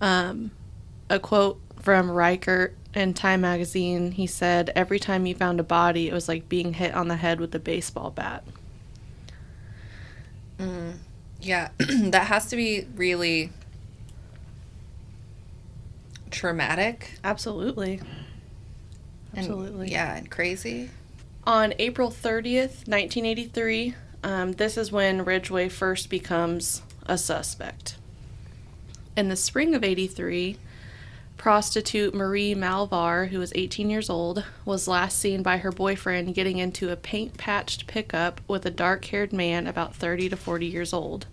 Um, a quote from Reichert in Time magazine he said, Every time you found a body, it was like being hit on the head with a baseball bat. Yeah, that has to be really traumatic. Absolutely. and- Absolutely. yeah, and crazy. On April 30th, 1983, um, this is when Ridgway first becomes a suspect. In the spring of 83, Prostitute Marie Malvar, who was 18 years old, was last seen by her boyfriend getting into a paint patched pickup with a dark haired man about 30 to 40 years old.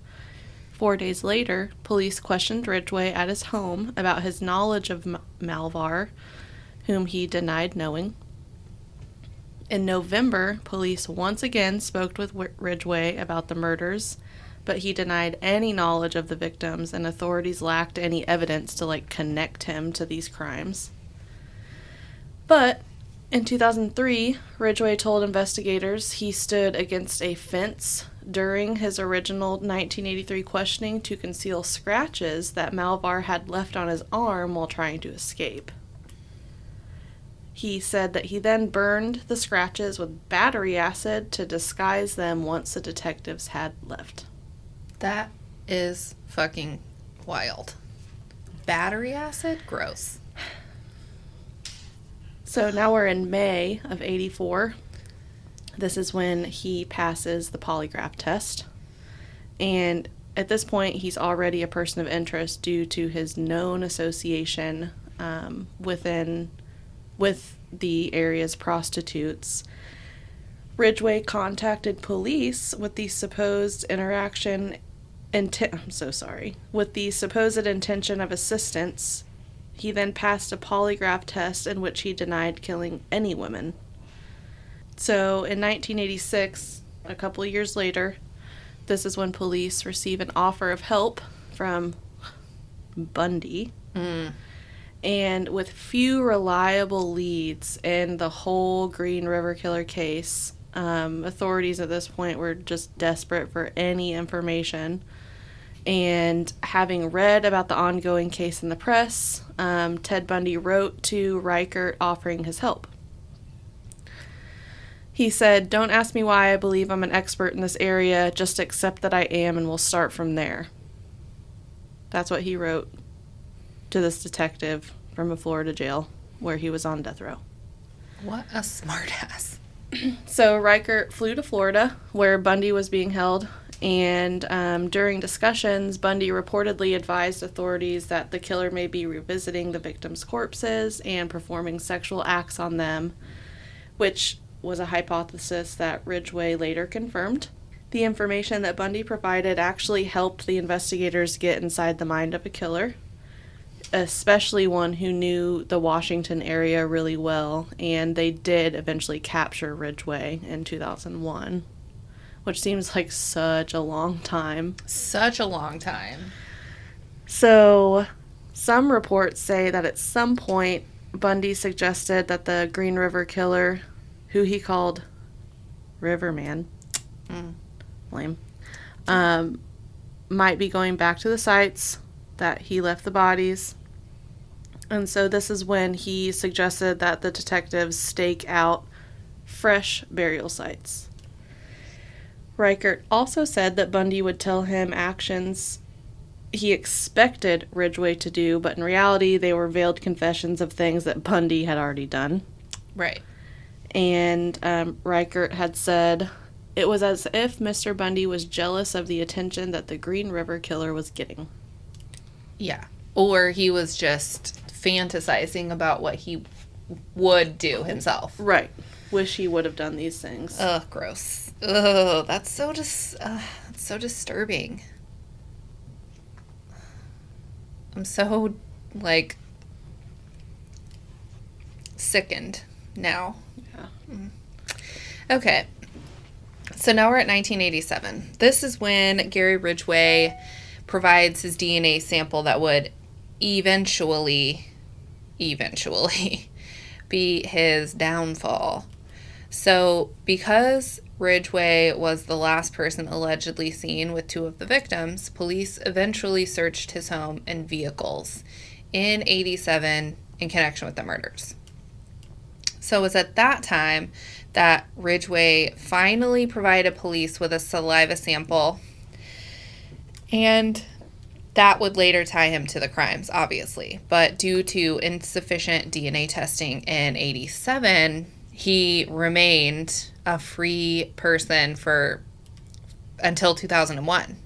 Four days later, police questioned Ridgway at his home about his knowledge of M- Malvar, whom he denied knowing. In November, police once again spoke with Wi- Ridgway about the murders, but he denied any knowledge of the victims, and authorities lacked any evidence to like connect him to these crimes. But in 2003, Ridgway told investigators he stood against a fence during his original 1983 questioning to conceal scratches that Malvar had left on his arm while trying to escape. He said that he then burned the scratches with battery acid to disguise them once the detectives had left. That is fucking wild. Battery acid? Gross. So now we're in May of 84. This is when he passes the polygraph test. And at this point, he's already a person of interest due to his known association um, within with the area's prostitutes. Ridgway contacted police with the supposed interaction intent I'm so sorry. With the supposed intention of assistance. He then passed a polygraph test in which he denied killing any women. So in 1986, a couple years later, this is when police receive an offer of help from Bundy. Mm. And with few reliable leads in the whole Green River Killer case, um, authorities at this point were just desperate for any information. And having read about the ongoing case in the press, um, Ted Bundy wrote to Reichert offering his help. He said, Don't ask me why I believe I'm an expert in this area, just accept that I am and we'll start from there. That's what he wrote to this detective from a Florida jail where he was on death row. What a smartass. So Reichert flew to Florida, where Bundy was being held, and um, during discussions, Bundy reportedly advised authorities that the killer may be revisiting the victims' corpses and performing sexual acts on them, which was a hypothesis that Ridgway later confirmed. The information that Bundy provided actually helped the investigators get inside the mind of a killer, especially one who knew the Washington area really well, and they did eventually capture Ridgway in 2001, which seems like such a long time. Such a long time. So, some reports say that at some point Bundy suggested that the Green River Killer, who he called Riverman, Mm. lame, um, might be going back to the sites that he left the bodies. And so this is when he suggested that the detectives stake out fresh burial sites. Reichert also said that Bundy would tell him actions he expected Ridgway to do, but in reality, they were veiled confessions of things that Bundy had already done. Right. And um, Reichert had said it was as if Mr. Bundy was jealous of the attention that the Green River Killer was getting. Yeah. Or he was just fantasizing about what he would do himself. Right. Wish he would have done these things. Ugh, gross. Ugh, that's so dis- uh, that's so disturbing. I'm so like sickened now. Yeah. Mm. Okay. So now we're at 1987. This is when Gary Ridgway provides his DNA sample that would eventually eventually be his downfall. So, because Ridgway was the last person allegedly seen with two of the victims, police eventually searched his home and vehicles in 87 in connection with the murders. So, it was at that time that Ridgway finally provided police with a saliva sample, and that would later tie him to the crimes, obviously. But due to insufficient DNA testing in 87, he remained a free person for until 2001.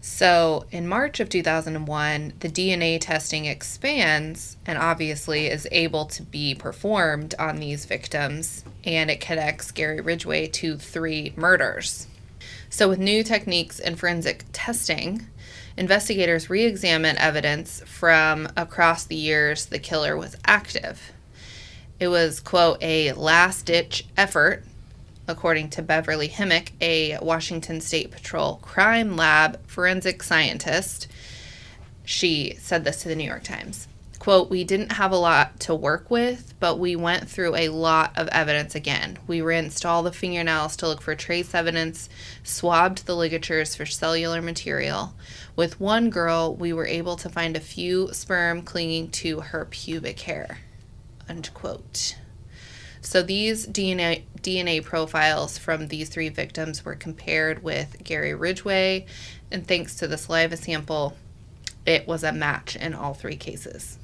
So, in March of 2001, the DNA testing expands and obviously is able to be performed on these victims, and it connects Gary Ridgway to three murders. So, with new techniques in forensic testing, investigators re examine evidence from across the years the killer was active. It was, quote, a last ditch effort according to Beverly Himick, a Washington State Patrol crime lab forensic scientist. She said this to the New York Times. Quote, we didn't have a lot to work with, but we went through a lot of evidence again. We rinsed all the fingernails to look for trace evidence, swabbed the ligatures for cellular material. With one girl, we were able to find a few sperm clinging to her pubic hair. Unquote. So these DNA DNA profiles from these three victims were compared with Gary Ridgway, and thanks to the saliva sample, it was a match in all three cases.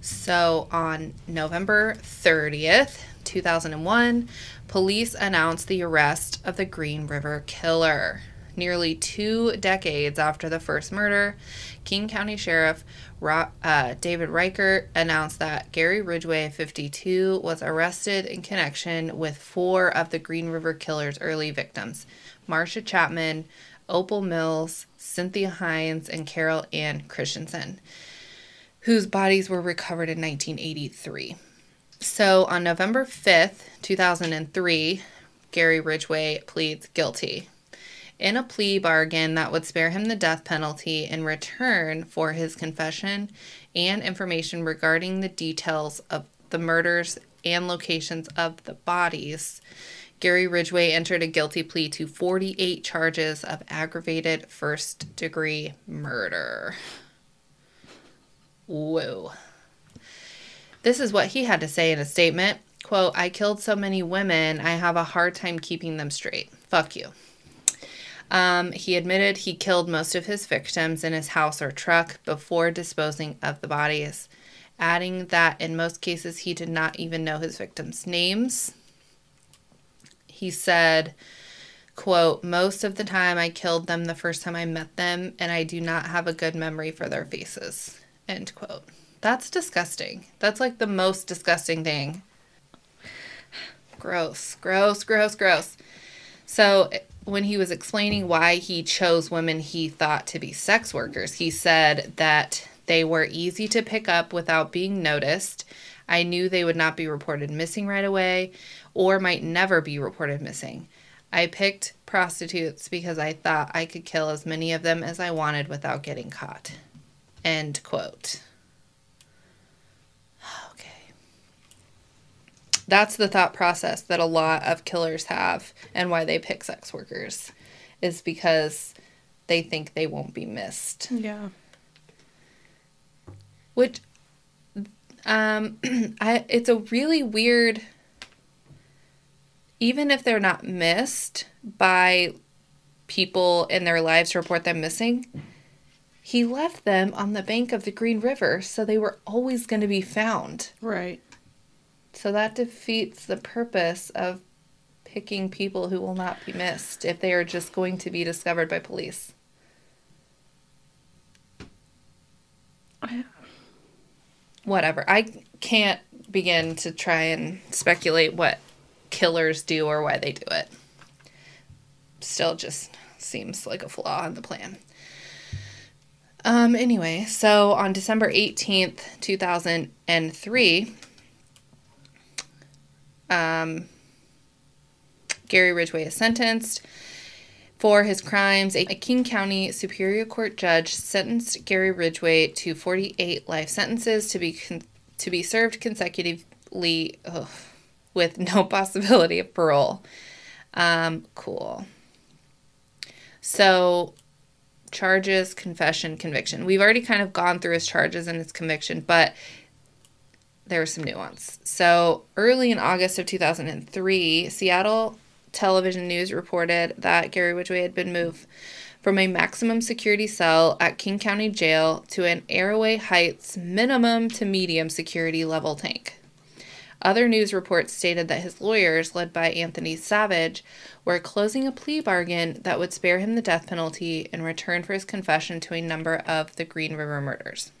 So on November 30th, 2001, police announced the arrest of the Green River Killer. Nearly two decades after the first murder, King County Sheriff uh, David Reichert announced that Gary Ridgway, 52, was arrested in connection with four of the Green River Killer's early victims Marcia Chapman, Opal Mills, Cynthia Hinds, and Carol Ann Christensen, whose bodies were recovered in 1983. So on November 5th, 2003, Gary Ridgway pleads guilty in a plea bargain that would spare him the death penalty in return for his confession and information regarding the details of the murders and locations of the bodies. Gary Ridgway entered a guilty plea to 48 charges of aggravated first degree murder. Whoa. This is what he had to say in a statement. Quote, I killed so many women, I have a hard time keeping them straight. Fuck you. Um, he admitted he killed most of his victims in his house or truck before disposing of the bodies, adding that in most cases he did not even know his victims' names. He said, quote, most of the time I killed them the first time I met them, and I do not have a good memory for their faces, end quote. That's disgusting. That's like the most disgusting thing. Gross, gross, gross, gross. So when he was explaining why he chose women he thought to be sex workers, he said that they were easy to pick up without being noticed. I knew they would not be reported missing right away or might never be reported missing. I picked prostitutes because I thought I could kill as many of them as I wanted without getting caught. End quote. That's the thought process that a lot of killers have and why they pick sex workers is because they think they won't be missed. Yeah. Which um I it's a really weird even if they're not missed by people in their lives to report them missing, he left them on the bank of the Green River, so they were always going to be found. Right. So that defeats the purpose of picking people who will not be missed if they are just going to be discovered by police. Whatever. I can't begin to try and speculate what killers do or why they do it. Still just seems like a flaw in the plan. Um, anyway, so on December 18th, 2003, um, Gary Ridgway is sentenced for his crimes. A King County Superior Court judge sentenced Gary Ridgway to 48 life sentences to be con- to be served consecutively ugh, with no possibility of parole. Um, cool. So, charges, confession, conviction. We've already kind of gone through his charges and his conviction, but there's some nuance. So, early in August of 2003, Seattle Television News reported that Gary Ridgway had been moved from a maximum security cell at King County Jail to an Airway Heights minimum to medium security level tank. Other news reports stated that his lawyers, led by Anthony Savage, were closing a plea bargain that would spare him the death penalty in return for his confession to a number of the Green River murders.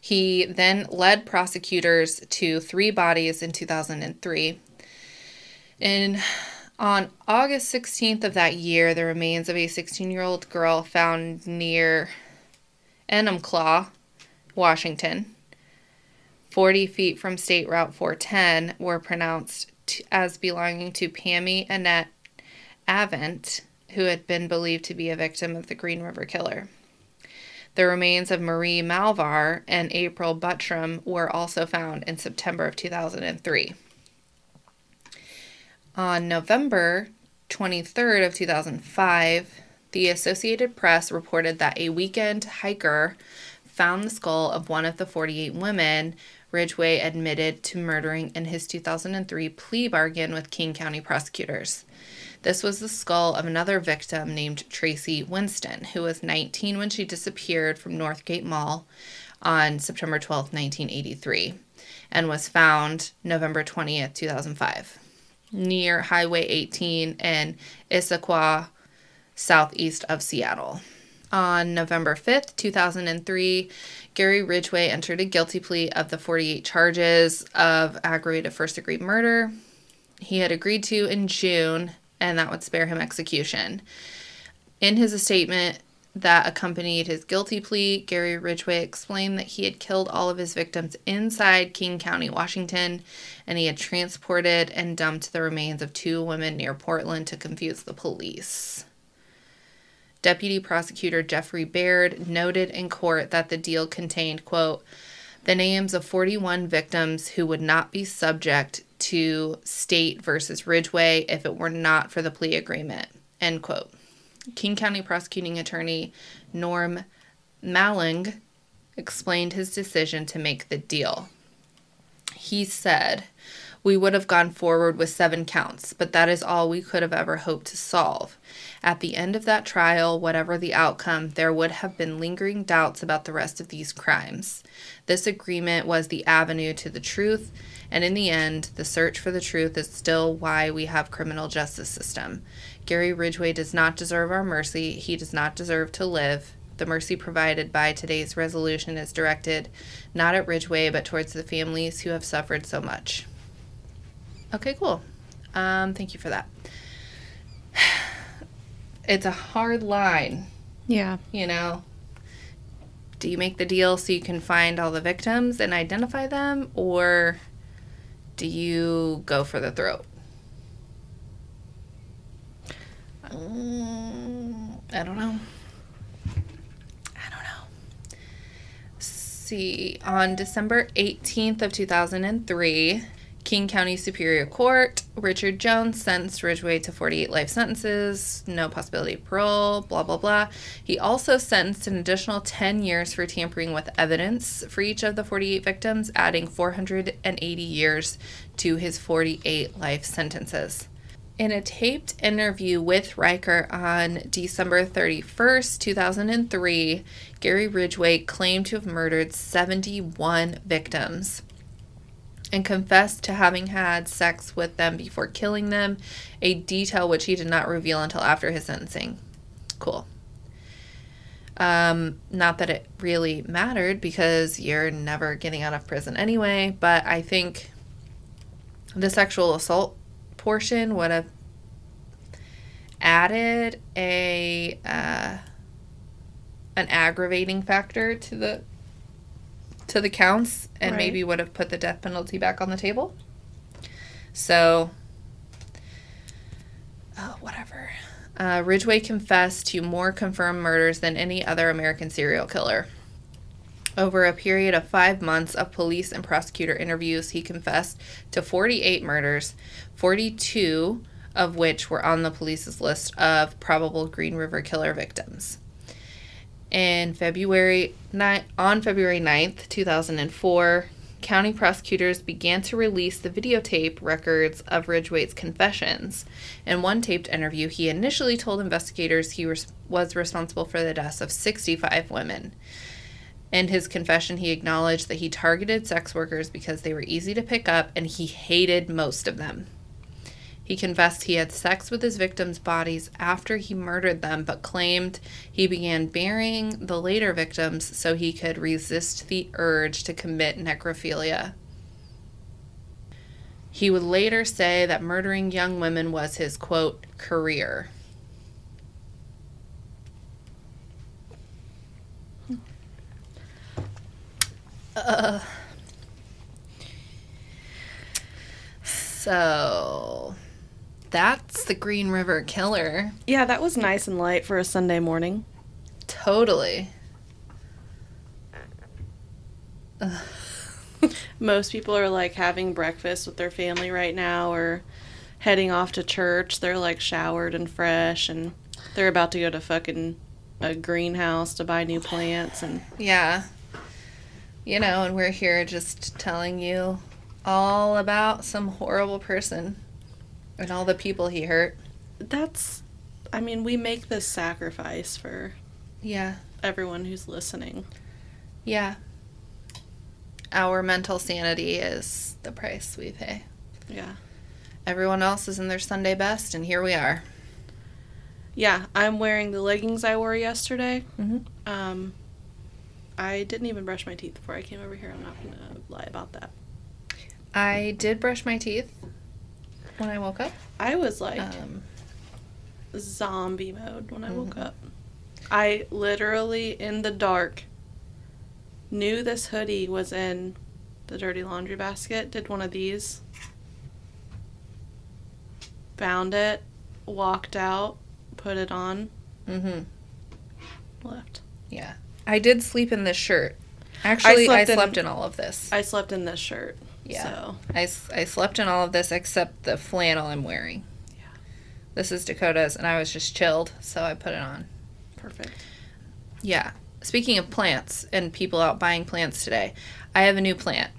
He then led prosecutors to three bodies in 2003. And on August 16th of that year, the remains of a 16 year old girl found near Enumclaw, Washington, 40 feet from State Route 410, were pronounced t- as belonging to Pammy Annette Avent, who had been believed to be a victim of the Green River Killer. The remains of Marie Malvar and April Buttram were also found in September of 2003. On November 23rd of 2005, the Associated Press reported that a weekend hiker found the skull of one of the 48 women Ridgway admitted to murdering in his 2003 plea bargain with King County prosecutors. This was the skull of another victim named Tracy Winston, who was 19 when she disappeared from Northgate Mall on September 12, 1983, and was found November 20th, 2005 near Highway 18 in Issaquah, southeast of Seattle. On November 5th, 2003, Gary Ridgway entered a guilty plea of the 48 charges of aggravated first degree murder he had agreed to in June, and that would spare him execution. In his statement, that accompanied his guilty plea, Gary Ridgway explained that he had killed all of his victims inside King County, Washington, and he had transported and dumped the remains of two women near Portland to confuse the police. Deputy Prosecutor Jeffrey Baird noted in court that the deal contained, quote, the names of 41 victims who would not be subject to state versus Ridgway if it were not for the plea agreement, end quote. King County prosecuting attorney Norm Maleng explained his decision to make the deal. He said, We would have gone forward with seven counts, but that is all we could have ever hoped to solve. At the end of that trial, whatever the outcome, there would have been lingering doubts about the rest of these crimes. This agreement was the avenue to the truth, and in the end, the search for the truth is still why we have criminal justice system. Gary Ridgway does not deserve our mercy. He does not deserve to live. The mercy provided by today's resolution is directed not at Ridgway, but towards the families who have suffered so much. Okay, cool. Um, thank you for that. It's a hard line, Yeah. you know. Do you make the deal so you can find all the victims and identify them, or do you go for the throat? Mm, I don't know. I don't know. See, on December 18th of 2003, King County Superior Court, Richard Jones sentenced Ridgway to 48 life sentences, no possibility of parole, blah, blah, blah. He also sentenced an additional 10 years for tampering with evidence for each of the 48 victims, adding 480 years to his 48 life sentences. In a taped interview with Reichert on December 31st, 2003, Gary Ridgway claimed to have murdered 71 victims and confessed to having had sex with them before killing them, a detail which he did not reveal until after his sentencing. Cool. Um, not that it really mattered because you're never getting out of prison anyway, but I think the sexual assault portion would have added a uh, an aggravating factor to the to the counts and Right. maybe would have put the death penalty back on the table. So, oh, whatever. Uh, Ridgway confessed to more confirmed murders than any other American serial killer. Over a period of five months of police and prosecutor interviews, he confessed to 48 murders, 42 of which were on the police's list of probable Green River Killer victims. In February ni- on February 9th, 2004, county prosecutors began to release the videotape records of Ridgway's confessions. In one taped interview, he initially told investigators he was, was responsible for the deaths of 65 women. In his confession, he acknowledged that he targeted sex workers because they were easy to pick up and he hated most of them. He confessed he had sex with his victims' bodies after he murdered them, but claimed he began burying the later victims so he could resist the urge to commit necrophilia. He would later say that murdering young women was his quote, career. Uh, so that's the Green River Killer. Yeah, that was nice and light for a Sunday morning. Totally. Most people are like having breakfast with their family right now or heading off to church. They're like showered and fresh and they're about to go to fucking a greenhouse to buy new plants and Yeah. You know, and we're here just telling you all about some horrible person and all the people he hurt. that's I mean, we make this sacrifice for Yeah. everyone who's listening. Yeah. Our mental sanity is the price we pay. Yeah. Everyone else is in their Sunday best, and here we are. Yeah, I'm wearing the leggings I wore yesterday. Mhm. Um, I didn't even brush my teeth before I came over here. I'm not gonna lie about that. I did brush my teeth when I woke up. I was like Um, zombie mode when I woke Mhm. up. I literally in the dark knew this hoodie was in the dirty laundry basket. Did one of these. Found it, walked out, put it on, mm-hmm. left. Yeah. I did sleep in this shirt. Actually, I slept slept, in- in, all of this. I slept in this shirt. Yeah. So I slept in all of this except the flannel I'm wearing. Yeah. This is Dakota's, and I was just chilled, so I put it on. perfect. Yeah. Speaking of plants and people out buying plants today, I have a new plant.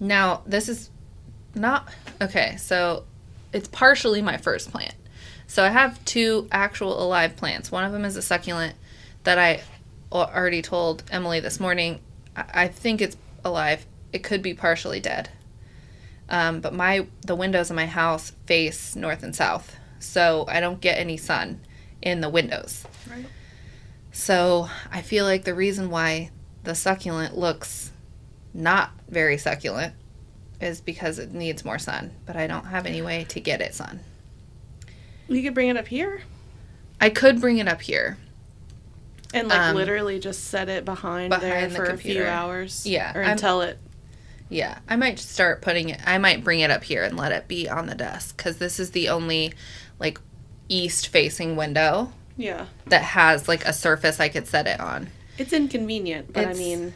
Now, this is not okay, so it's partially my first plant. So I have two actual alive plants. One of them is a succulent that I already told Emily this morning. I I think it's alive. It could be partially dead. Um, but my the windows in my house face north and south, so I don't get any sun in the windows. Right. So I feel like the reason why the succulent looks not very succulent is because it needs more sun, but I don't have any way to get it sun. You could bring it up here I could bring it up here. and like Um, literally just set it behind, there behind the for a few hours. Yeah, Or I'm- until it. Yeah, I might start putting it. I might bring it up here and let it be on the desk because this is the only like east facing window Yeah. that has like a surface I could set it on. It's inconvenient, but It's- I mean,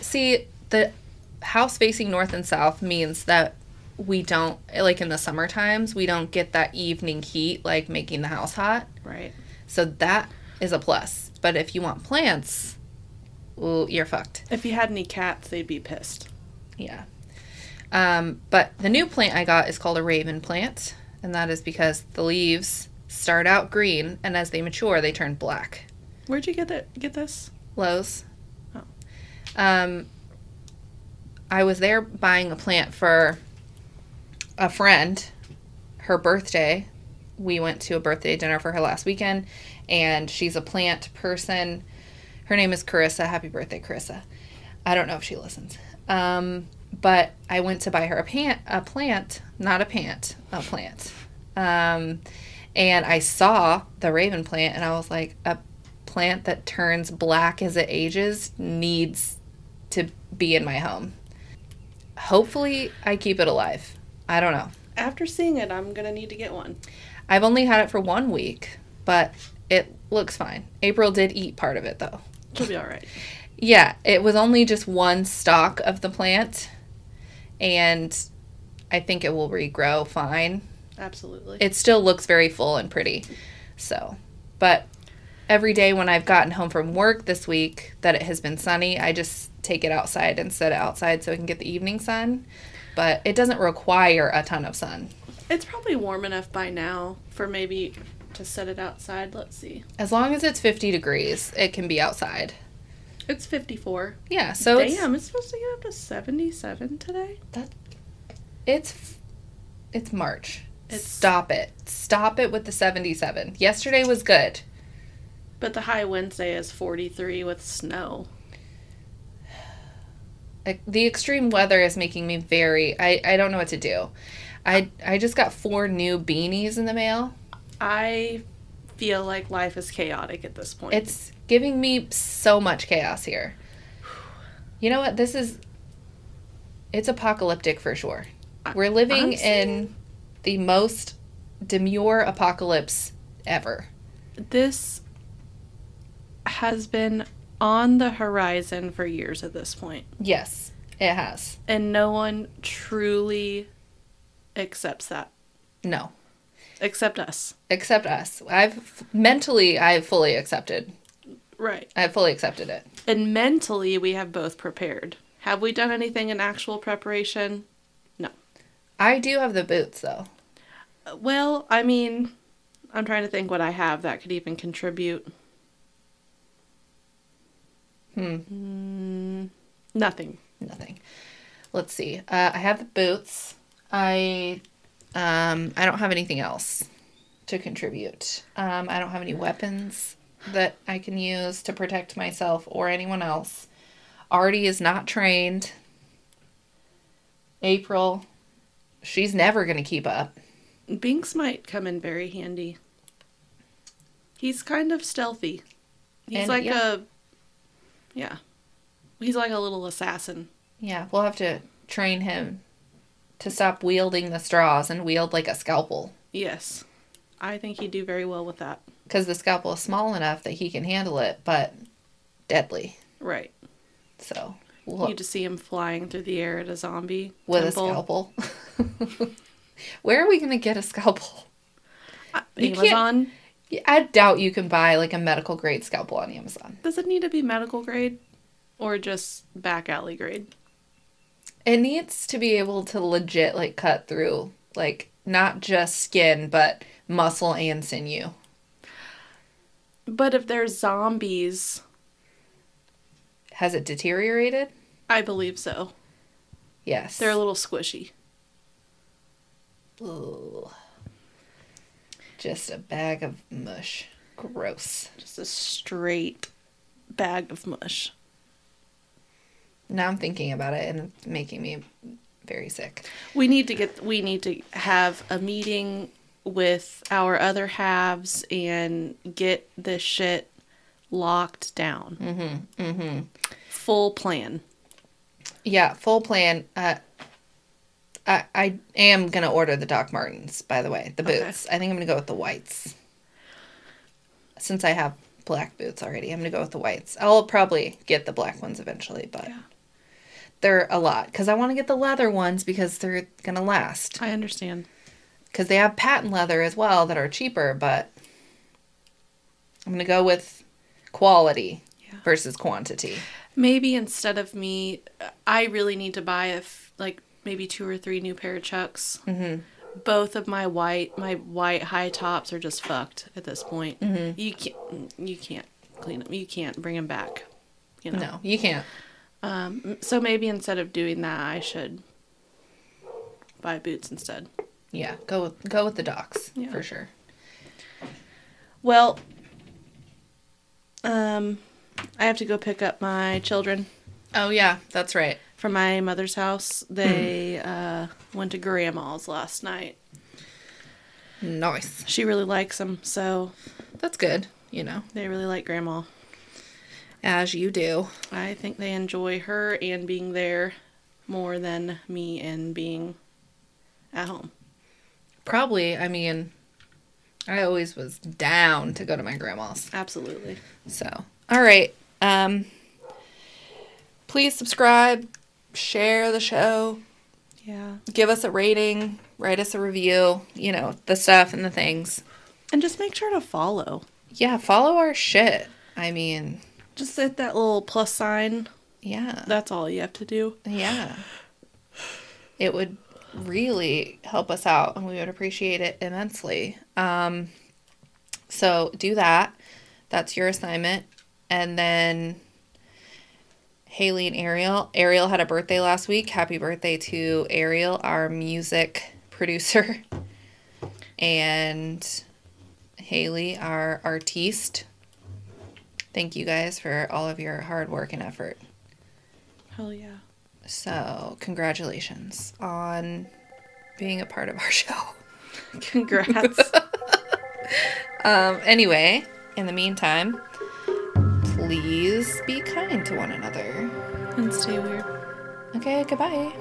See, the house facing north and south means that we don't like in the summer times we don't get that evening heat like making the house hot. right. So that is a plus. But if you want plants, ooh, you're fucked. If you had any cats, they'd be pissed. Yeah. Um, but the new plant I got is called a raven plant, and that is because the leaves start out green and as they mature they turn black. Where'd you get it? Get this? Lowe's. Oh. Um, I was there buying a plant for a friend, her birthday. We went to a birthday dinner for her last weekend, and she's a plant person. Her name is Carissa. Happy birthday, Carissa. I don't know if she listens. Um, but I went to buy her a pant, a plant, not a pant, a plant. Um, and I saw the raven plant, and I was like, a plant that turns black as it ages needs to be in my home. Hopefully, I keep it alive. I don't know. After seeing it, I'm gonna need to get one. I've only had it for one week, but it looks fine. April did eat part of it though. She'll be all right. Yeah, it was only just one stalk of the plant, and I think it will regrow fine. Absolutely. It still looks very full and pretty. So, but every day when I've gotten home from work this week that it has been sunny, I just take it outside and set it outside so I can get the evening sun. But it doesn't require a ton of sun. it's probably warm enough by now for maybe to set it outside. Let's see. As long as it's 50 degrees, it can be outside. It's 54. Yeah, so it's Damn, it's supposed to get up to 77 today. That It's it's March. It's- Stop it. Stop it with the 77. Yesterday was good. But the high Wednesday is 43 with snow. The extreme weather is making me very I I don't know what to do. I I just got four new beanies in the mail. I feel like life is chaotic at this point. It's giving me so much chaos here. You know what? This is it's apocalyptic for sure. We're living in the most demure apocalypse ever. this has been on the horizon for years at this point, Yes, it has. and no one truly accepts that No, except us. except us. I've mentally I've fully accepted. Right. I've fully accepted it. And mentally, we have both prepared. Have we done anything in actual preparation? No. I do have the boots though. Well, I mean, I'm trying to think what I have that could even contribute. Hmm. Mm, nothing. Nothing. Let's see. Uh, I have the boots. I um I don't have anything else to contribute. Um, I don't have any weapons that I can use to protect myself or anyone else. Artie is not trained. April, she's never gonna keep up. Binks might come in very handy. He's kind of stealthy. He's And, like yeah. a. Yeah. He's like a little assassin. Yeah, we'll have to train him to stop wielding the straws and wield like a scalpel. Yes. I think he'd do very well with that. Because the scalpel is small enough that he can handle it, but deadly. Right. So we'll, You just see him flying through the air at a zombie. with temple. a scalpel. Where are we gonna get a scalpel? Uh, Amazon. I doubt you can buy like a medical grade scalpel on Amazon. Does it need to be medical grade or just back alley grade? It needs to be able to legit like cut through like not just skin but muscle and sinew. But if there's zombies, Has it deteriorated? I believe so. Yes. They're a little squishy. Ugh. Just a bag of mush. Gross. Just a straight bag of mush. Now I'm thinking about it and it's making me very sick. We need to get we need to have a meeting with our other halves and get this shit locked down. Mm-hmm. Mm-hmm. Full plan. Yeah, full plan. Uh, I I am gonna order the Doc Martens. By the way, the Okay. boots. I think I'm gonna go with the whites. Since I have black boots already, I'm gonna go with the whites. I'll probably get the black ones eventually, but Yeah. They're a lot because I want to get the leather ones because they're gonna last. I understand. Because they have patent leather as well that are cheaper, but I'm gonna go with quality Yeah. versus quantity. Maybe instead of me, I really need to buy a f- like maybe two or three new pair of chucks. Mm-hmm. Both of my white my white high tops are just fucked at this point. Mhm. You can't you can't clean them. You can't bring them back. You know. No, you can't. Um, so maybe instead of doing that, I should buy boots instead. Yeah, go with, go with the docs Yeah. for sure. Well, um, I have to go pick up my children Oh yeah, that's right. from my mother's house. They uh, went to grandma's last night. Nice. She really likes them, so That's good. You know, they really like grandma. As you do. I think they enjoy her and being there more than me and being at home. Probably. I mean, I always was down to go to my grandma's. Absolutely. So, all right. Um, please subscribe, share the show, Yeah. give us a rating, write us a review. You know the stuff and the things. And just make sure to follow. Yeah, follow our shit. I mean, Just hit that little plus sign. yeah. That's all you have to do. Yeah. It would really help us out and we would appreciate it immensely. Um, so do that. That's your assignment. And then Haley and Ariel. Ariel had a birthday last week. Happy birthday to Ariel, our music producer. And Haley, our artiste. Thank you guys for all of your hard work and effort. Hell yeah. So, congratulations on being a part of our show. Congrats. Um, anyway, in the meantime, please be kind to one another. and stay weird. Okay, goodbye.